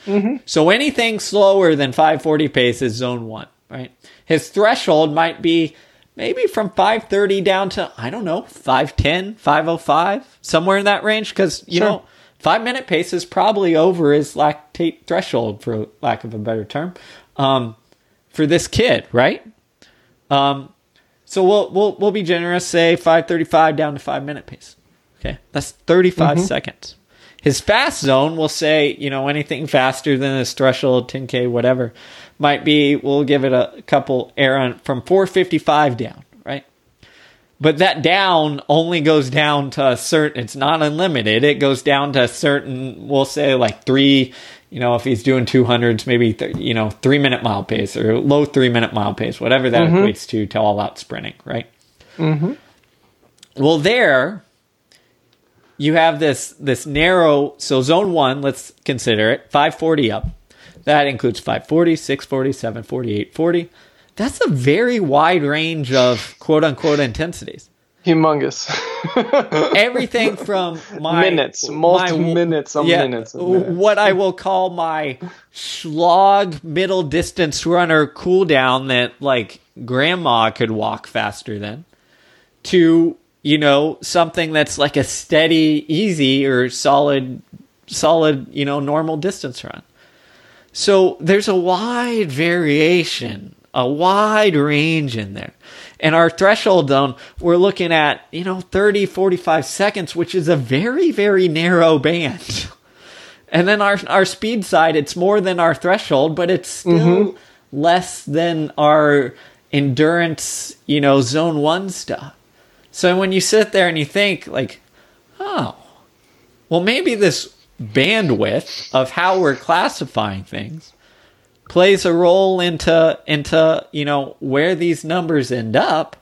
[SPEAKER 1] So anything slower than 540 pace is zone one, right? His threshold might be maybe from 530 down to I don't know 510, 505, somewhere in that range. Because you
[SPEAKER 2] Sure.
[SPEAKER 1] know five minute pace is probably over his lactate threshold, for lack of a better term, um, for this kid, right? Um, so we'll we'll we'll be generous, say five thirty five down to five minute pace. Okay, that's thirty mm-hmm. seconds. His fast zone will say, you know, anything faster than his threshold, 10k, whatever, might be. We'll give it a couple air on from 455 down, right? But that down only goes down to a certain. It's not unlimited. It goes down to a certain. We'll say like three. You know, if he's doing 200s, maybe th- you know three minute mile pace or low three minute mile pace, whatever that equates to, to all out sprinting, right? Mm-hmm. Well, there you have this this narrow. So zone one, let's consider it 540 up. That includes 540, 640, 740, 840. That's a very wide range of quote unquote intensities.
[SPEAKER 2] Humongous. (laughs)
[SPEAKER 1] Everything from my
[SPEAKER 2] Minutes, multi minutes on minutes minutes.
[SPEAKER 1] What I will call my slog middle distance runner cooldown that like grandma could walk faster than to you know something that's like a steady easy or solid solid you know normal distance run so there's a wide variation a wide range in there and our threshold zone we're looking at you know 30 45 seconds which is a very very narrow band (laughs) And then our our speed side, it's more than our threshold, but it's still mm-hmm. less than our endurance, you know, zone one stuff. So when you sit there and you think like, oh, well maybe this bandwidth of how we're classifying things plays a role into into you know where these numbers end up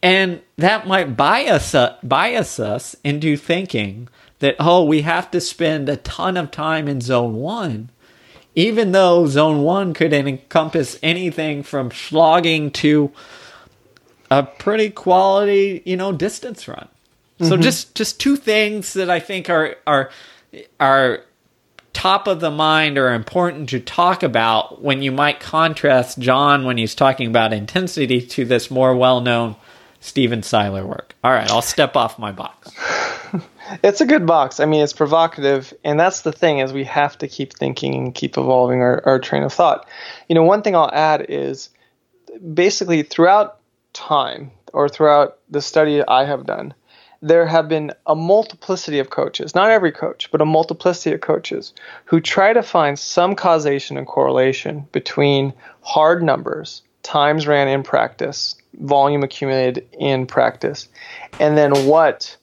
[SPEAKER 1] and that might bias uh, bias us into thinking that oh we have to spend a ton of time in zone 1 even though zone 1 could encompass anything from slogging to a pretty quality you know distance run so mm-hmm. just just two things that i think are are are top of the mind or important to talk about when you might contrast John when he's talking about intensity to this more well known Stephen Seiler work. All right, I'll step off my box. (laughs)
[SPEAKER 2] it's a good box. I mean, it's provocative, and that's the thing is we have to keep thinking and keep evolving our, our train of thought. You know, one thing I'll add is basically throughout time or throughout the study I have done, there have been a multiplicity of coaches, not every coach, but a multiplicity of coaches who try to find some causation and correlation between hard numbers, times ran in practice, volume accumulated in practice, and then what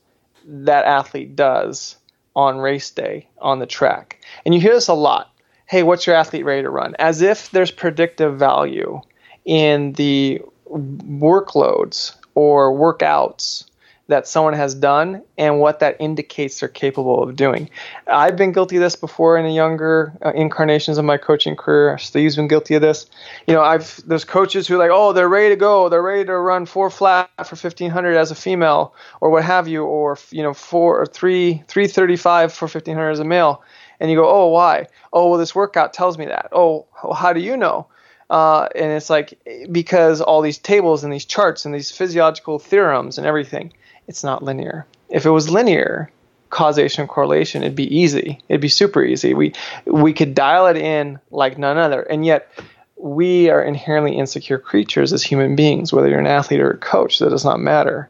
[SPEAKER 2] that athlete does on race day on the track. And you hear this a lot. Hey, what's your athlete ready to run? As if there's predictive value in the workloads or workouts that someone has done and what that indicates they're capable of doing. I've been guilty of this before in the younger uh, incarnations of my coaching career. Steve's been guilty of this. You know, I've there's coaches who are like, oh, they're ready to go, they're ready to run four flat for 1500 as a female or what have you, or you know, four or three 335 for 1500 as a male, and you go, oh, why? Oh, well, this workout tells me that. Oh, how do you know? Uh, and it's like because all these tables and these charts and these physiological theorems and everything it's not linear. If it was linear, causation correlation, it'd be easy. It'd be super easy. We we could dial it in like none other. And yet we are inherently insecure creatures as human beings, whether you're an athlete or a coach, that does not matter.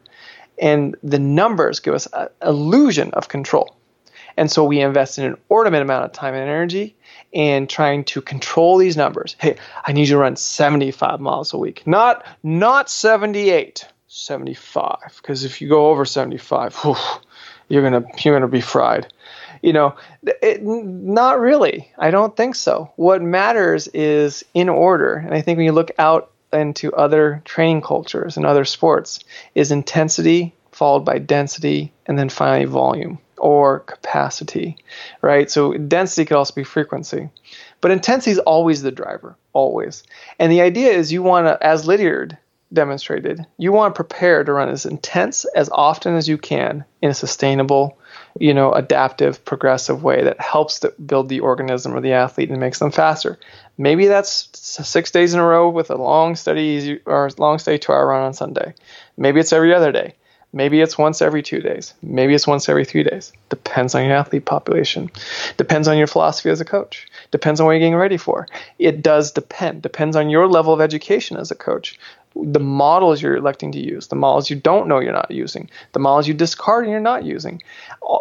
[SPEAKER 2] And the numbers give us an illusion of control. And so we invest in an ornament amount of time and energy in trying to control these numbers. Hey, I need you to run 75 miles a week, not not 78. 75 because if you go over 75 whew, you're gonna you're gonna be fried. You know it, not really. I don't think so. What matters is in order and i think when you look out into other training cultures and other sports is intensity followed by density and then finally volume or capacity right? So density could also be frequency but intensity is always the driver always. And the idea is you want to as lydiard demonstrated, you want to prepare to run as intense as often as you can in a sustainable, you know, adaptive, progressive way that helps to build the organism or the athlete and makes them faster. Maybe that's six days in a row with a long, easy, or long, steady two-hour run on Sunday. Maybe it's every other day. Maybe it's once every two days. Maybe it's once every three days. Depends on your athlete population. Depends on your philosophy as a coach. Depends on what you're getting ready for. It does depend. Depends on your level of education as a coach the models you're electing to use, the models you don't know you're not using, the models you discard and you're not using,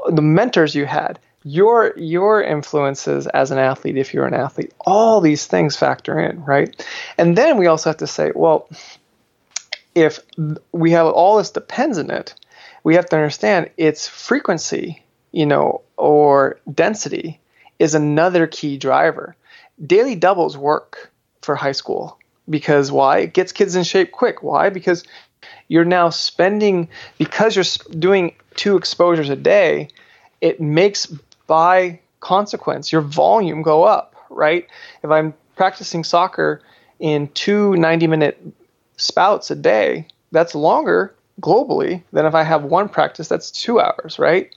[SPEAKER 2] the mentors you had, your your influences as an athlete if you're an athlete, all these things factor in, right? And then we also have to say, well, if we have all this depends in it, we have to understand its frequency, you know, or density is another key driver. Daily doubles work for high school because why? It gets kids in shape quick. Why? Because you're now spending because you're doing two exposures a day, it makes by consequence your volume go up, right? If I'm practicing soccer in two 90 minute spouts a day, that's longer globally than if I have one practice that's two hours, right?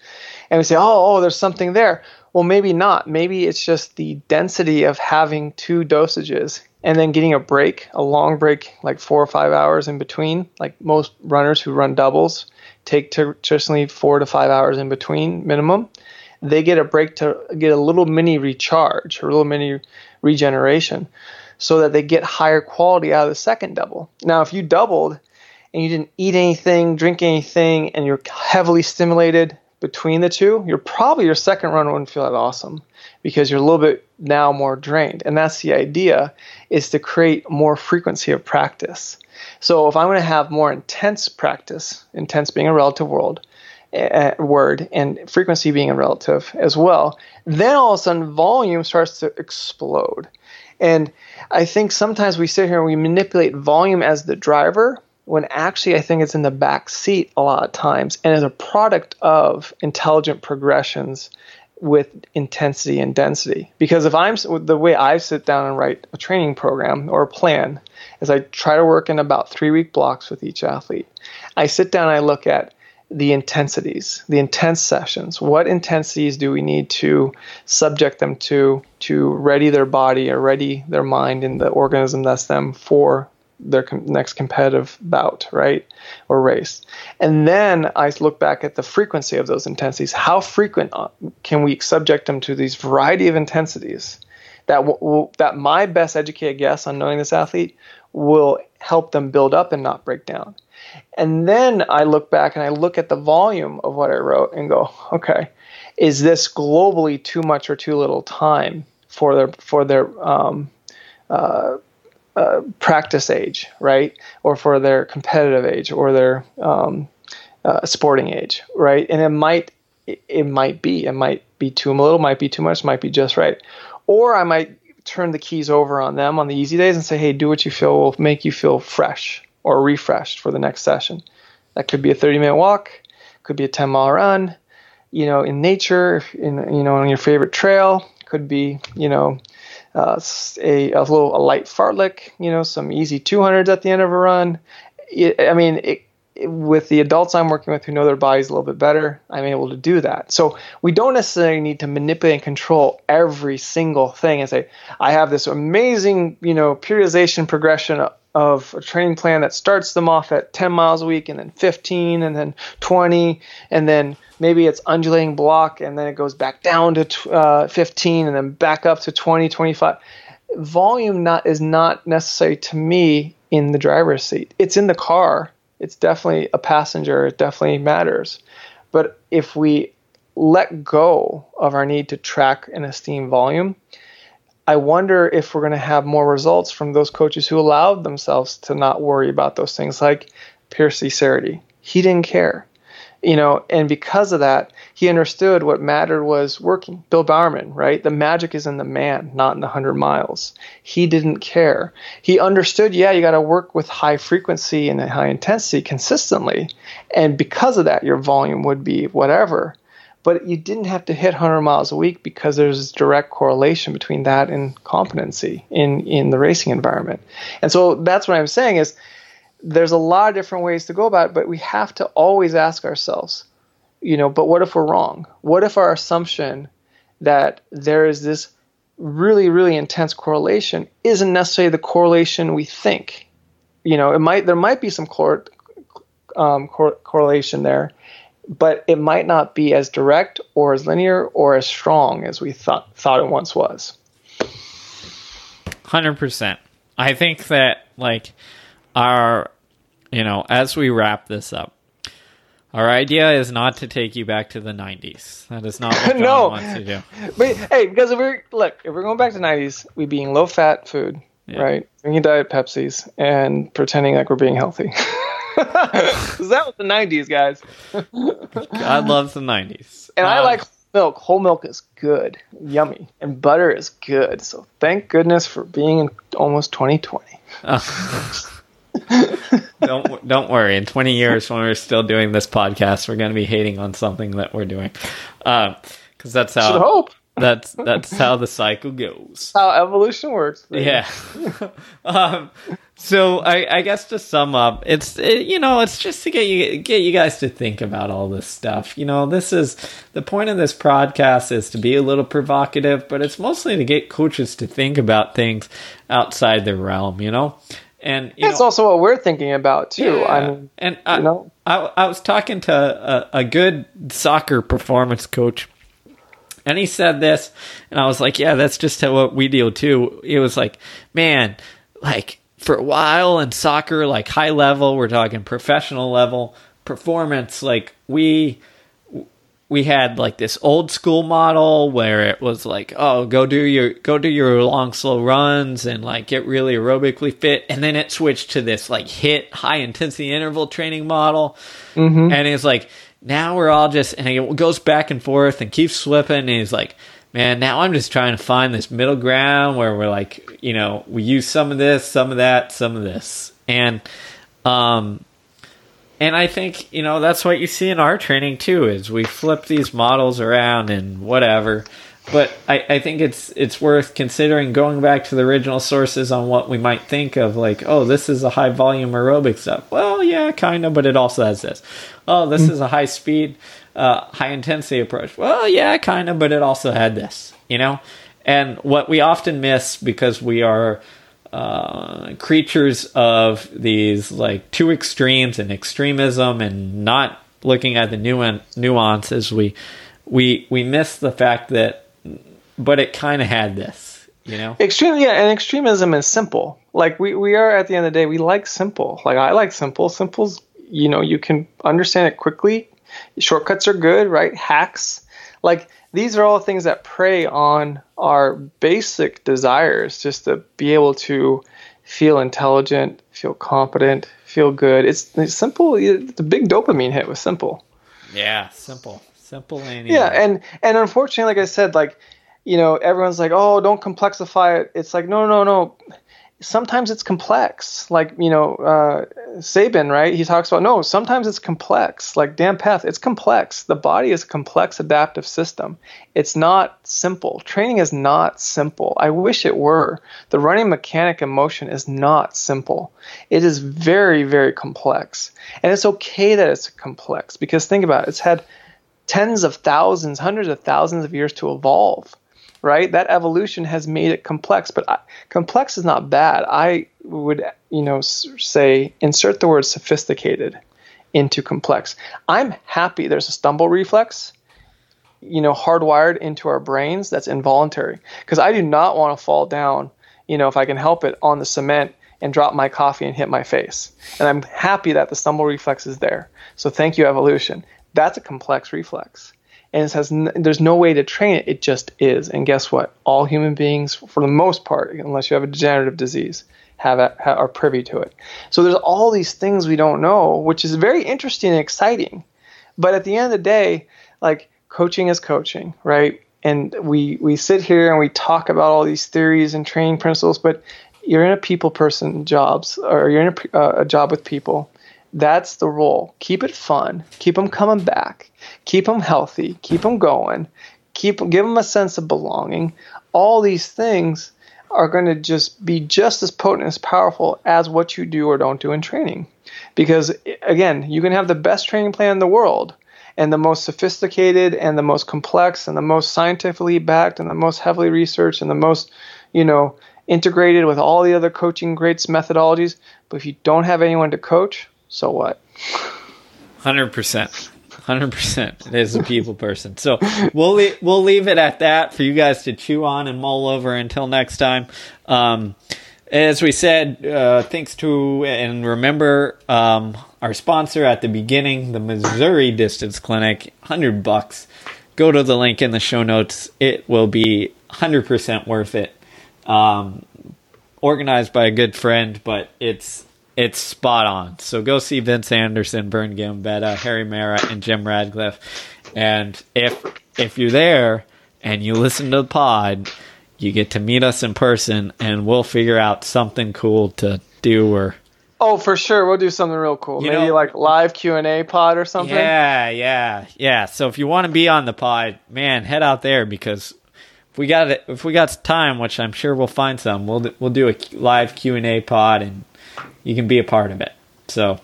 [SPEAKER 2] And we say, oh, oh, there's something there. Well, maybe not. Maybe it's just the density of having two dosages and then getting a break, a long break, like four or five hours in between. Like most runners who run doubles take traditionally four to five hours in between minimum. They get a break to get a little mini recharge a little mini regeneration so that they get higher quality out of the second double. Now, if you doubled and you didn't eat anything, drink anything, and you're heavily stimulated, between the two, you're probably your second run wouldn't feel that awesome because you're a little bit now more drained. And that's the idea is to create more frequency of practice. So if I'm going to have more intense practice, intense being a relative world, uh, word and frequency being a relative as well, then all of a sudden volume starts to explode. And I think sometimes we sit here and we manipulate volume as the driver when actually I think it's in the back seat a lot of times and as a product of intelligent progressions with intensity and density. Because if I'm the way I sit down and write a training program or a plan is I try to work in about three week blocks with each athlete. I sit down I look at the intensities, the intense sessions. What intensities do we need to subject them to to ready their body or ready their mind and the organism that's them for their com- next competitive bout, right, or race. And then I look back at the frequency of those intensities. How frequent uh, can we subject them to these variety of intensities that w- that my best educated guess on knowing this athlete will help them build up and not break down. And then I look back and I look at the volume of what I wrote and go, okay, is this globally too much or too little time for their for their um, uh, uh, practice age, right, or for their competitive age or their um, uh, sporting age, right? And it might it, might be it might be too little, might be too much, might be just right, or I might turn the keys over on them on the easy days and say, hey, do what you feel will make you feel fresh or refreshed for the next session. That could be a 30 minute walk, could be a 10 mile run, you know, in nature, in you know, on your favorite trail, could be, you know, uh, a, a little a light fartlek, you know, some easy 200s at the end of a run. It, I mean, it, with the adults I'm working with who know their bodies a little bit better, I'm able to do that. So we don't necessarily need to manipulate and control every single thing and say, I have this amazing, you know, periodization progression of a training plan that starts them off at 10 miles a week and then 15 and then 20 and then maybe it's undulating block and then it goes back down to uh, 15 and then back up to 20 25 volume not is not necessary to me in the driver's seat. It's in the car. It's definitely a passenger. It definitely matters. But if we let go of our need to track and esteem volume I wonder if we're going to have more results from those coaches who allowed themselves to not worry about those things, like Percy Cerutty. He didn't care, you know, and because of that, he understood what mattered was working. Bill Bowerman, right? The magic is in the man, not in the hundred miles. He didn't care. He understood, yeah, you got to work with high frequency and high intensity consistently, and because of that, your volume would be whatever but you didn't have to hit 100 miles a week because there's direct correlation between that and competency in in the racing environment. And so that's what I'm saying is there's a lot of different ways to go about it, but we have to always ask ourselves, you know, but what if we're wrong? What if our assumption that there is this really really intense correlation isn't necessarily the correlation we think? You know, it might there might be some cor- um, cor- correlation there, but it might not be as direct or as linear or as strong as we thought thought it once was.
[SPEAKER 1] Hundred percent. I think that like our you know, as we wrap this up, our idea is not to take you back to the '90s. That is not what (laughs) John no. wants to do.
[SPEAKER 2] But hey, because if we're look, if we're going back to '90s, we being low-fat food, yeah. right? Drinking diet Pepsis and pretending like we're being healthy. (laughs) (laughs) that was the '90s, guys.
[SPEAKER 1] God loves the '90s,
[SPEAKER 2] and um, I like milk. Whole milk is good, yummy, and butter is good. So thank goodness for being in almost 2020. (laughs)
[SPEAKER 1] don't don't worry. In 20 years, when we're still doing this podcast, we're going to be hating on something that we're doing, because uh, that's how.
[SPEAKER 2] Should hope
[SPEAKER 1] that's that's how the cycle goes.
[SPEAKER 2] How evolution works.
[SPEAKER 1] Baby. Yeah. (laughs) um, so I, I, guess to sum up, it's it, you know it's just to get you get you guys to think about all this stuff. You know, this is the point of this podcast is to be a little provocative, but it's mostly to get coaches to think about things outside their realm. You know. And
[SPEAKER 2] it's also what we're thinking about too. Yeah. I mean,
[SPEAKER 1] and I, you know, I, I was talking to a, a good soccer performance coach and he said this, and I was like, yeah, that's just how what we deal too. It was like, man, like for a while in soccer, like high level, we're talking professional level performance, like we we had like this old school model where it was like, oh, go do your go do your long slow runs and like get really aerobically fit, and then it switched to this like hit high intensity interval training model,
[SPEAKER 2] Mm-hmm.
[SPEAKER 1] and it's like now we're all just and it goes back and forth and keeps flipping, and he's like. Man, now I'm just trying to find this middle ground where we're like, you know, we use some of this, some of that, some of this. And um and I think, you know, that's what you see in our training too, is we flip these models around and whatever. But I, I think it's it's worth considering going back to the original sources on what we might think of like, oh, this is a high volume aerobic stuff. Well, yeah, kind of, but it also has this. Oh, this is a high speed, uh, high intensity approach. Well, yeah, kind of, but it also had this, you know? And what we often miss because we are uh, creatures of these like two extremes and extremism and not looking at the nuan- nuances we we we miss the fact that but it kind of had this you know
[SPEAKER 2] Extreme, yeah, and extremism is simple. Like we, we are at the end of the day, we like simple. Like I like simple. Simple's, you know, you can understand it quickly. Shortcuts are good, right? Hacks. Like these are all things that prey on our basic desires, just to be able to feel intelligent, feel competent, feel good. It's, it's simple. The big dopamine hit was simple.
[SPEAKER 1] yeah simple simple and
[SPEAKER 2] Yeah, and and unfortunately, like I said, like you know, everyone's like, oh, don't complexify it. It's like, no, no, no. Sometimes it's complex. Like you know, uh, Sabin, right? He talks about no. Sometimes it's complex. Like Dan Pfaff, it's complex. The body is a complex adaptive system. It's not simple. Training is not simple. I wish it were. The running mechanic in motion is not simple. It is very, very complex, and it's okay that it's complex because think about it. It's had tens of thousands, hundreds of thousands of years to evolve, right? That evolution has made it complex, but I, complex is not bad. I would, you know, say insert the word sophisticated into complex. I'm happy there's a stumble reflex, you know, hardwired into our brains that's involuntary because I do not want to fall down, you know, if I can help it on the cement and drop my coffee and hit my face. And I'm happy that the stumble reflex is there. So thank you, evolution. That's a complex reflex. And it has n- there's no way to train it. It just is. And guess what? All human beings, for the most part, unless you have a degenerative disease, have, a, ha are privy to it. So there's all these things we don't know, which is very interesting and exciting. But at the end of the day, like coaching is coaching, right? And we we sit here and we talk about all these theories and training principles, but you're in a people person jobs or you're in a, uh, a job with people that's the role keep it fun. Keep them coming back. Keep them healthy. Keep them going. Keep give them a sense of belonging. All these things are going to just be just as potent as powerful as what you do or don't do in training. Because again you can have the best training plan in the world and the most sophisticated and the most complex and the most scientifically backed and the most heavily researched and the most you know integrated with all the other coaching greats methodologies. But if you don't have anyone to coach, so what?
[SPEAKER 1] Hundred percent, hundred percent. It is a people person. So we'll le- we'll leave it at that for you guys to chew on and mull over until next time. Um, as we said, uh, thanks to and remember um, our sponsor at the beginning, the Missouri Distance Clinic, hundred bucks. Go to the link in the show notes. It will be hundred percent worth it. Um, organized by a good friend, but it's it's spot on. So go see Vince Anderson, Vern Gambetta, Harry Marra, and Jim Radcliffe. And if if you're there and you listen to the pod, you get to meet us in person, and we'll figure out something cool to do. Or
[SPEAKER 2] Oh, for sure, we'll do something real cool.
[SPEAKER 1] You
[SPEAKER 2] Maybe
[SPEAKER 1] know-
[SPEAKER 2] like live Q and A pod or something.
[SPEAKER 1] yeah, yeah, yeah. So if you want to be on the pod, man, head out there because if we got it, if we got time, which I'm sure we'll find some, we'll we'll do a live Q and A pod, and you can be a part of it. So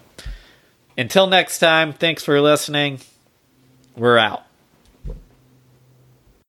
[SPEAKER 1] until next time, thanks for listening. We're out.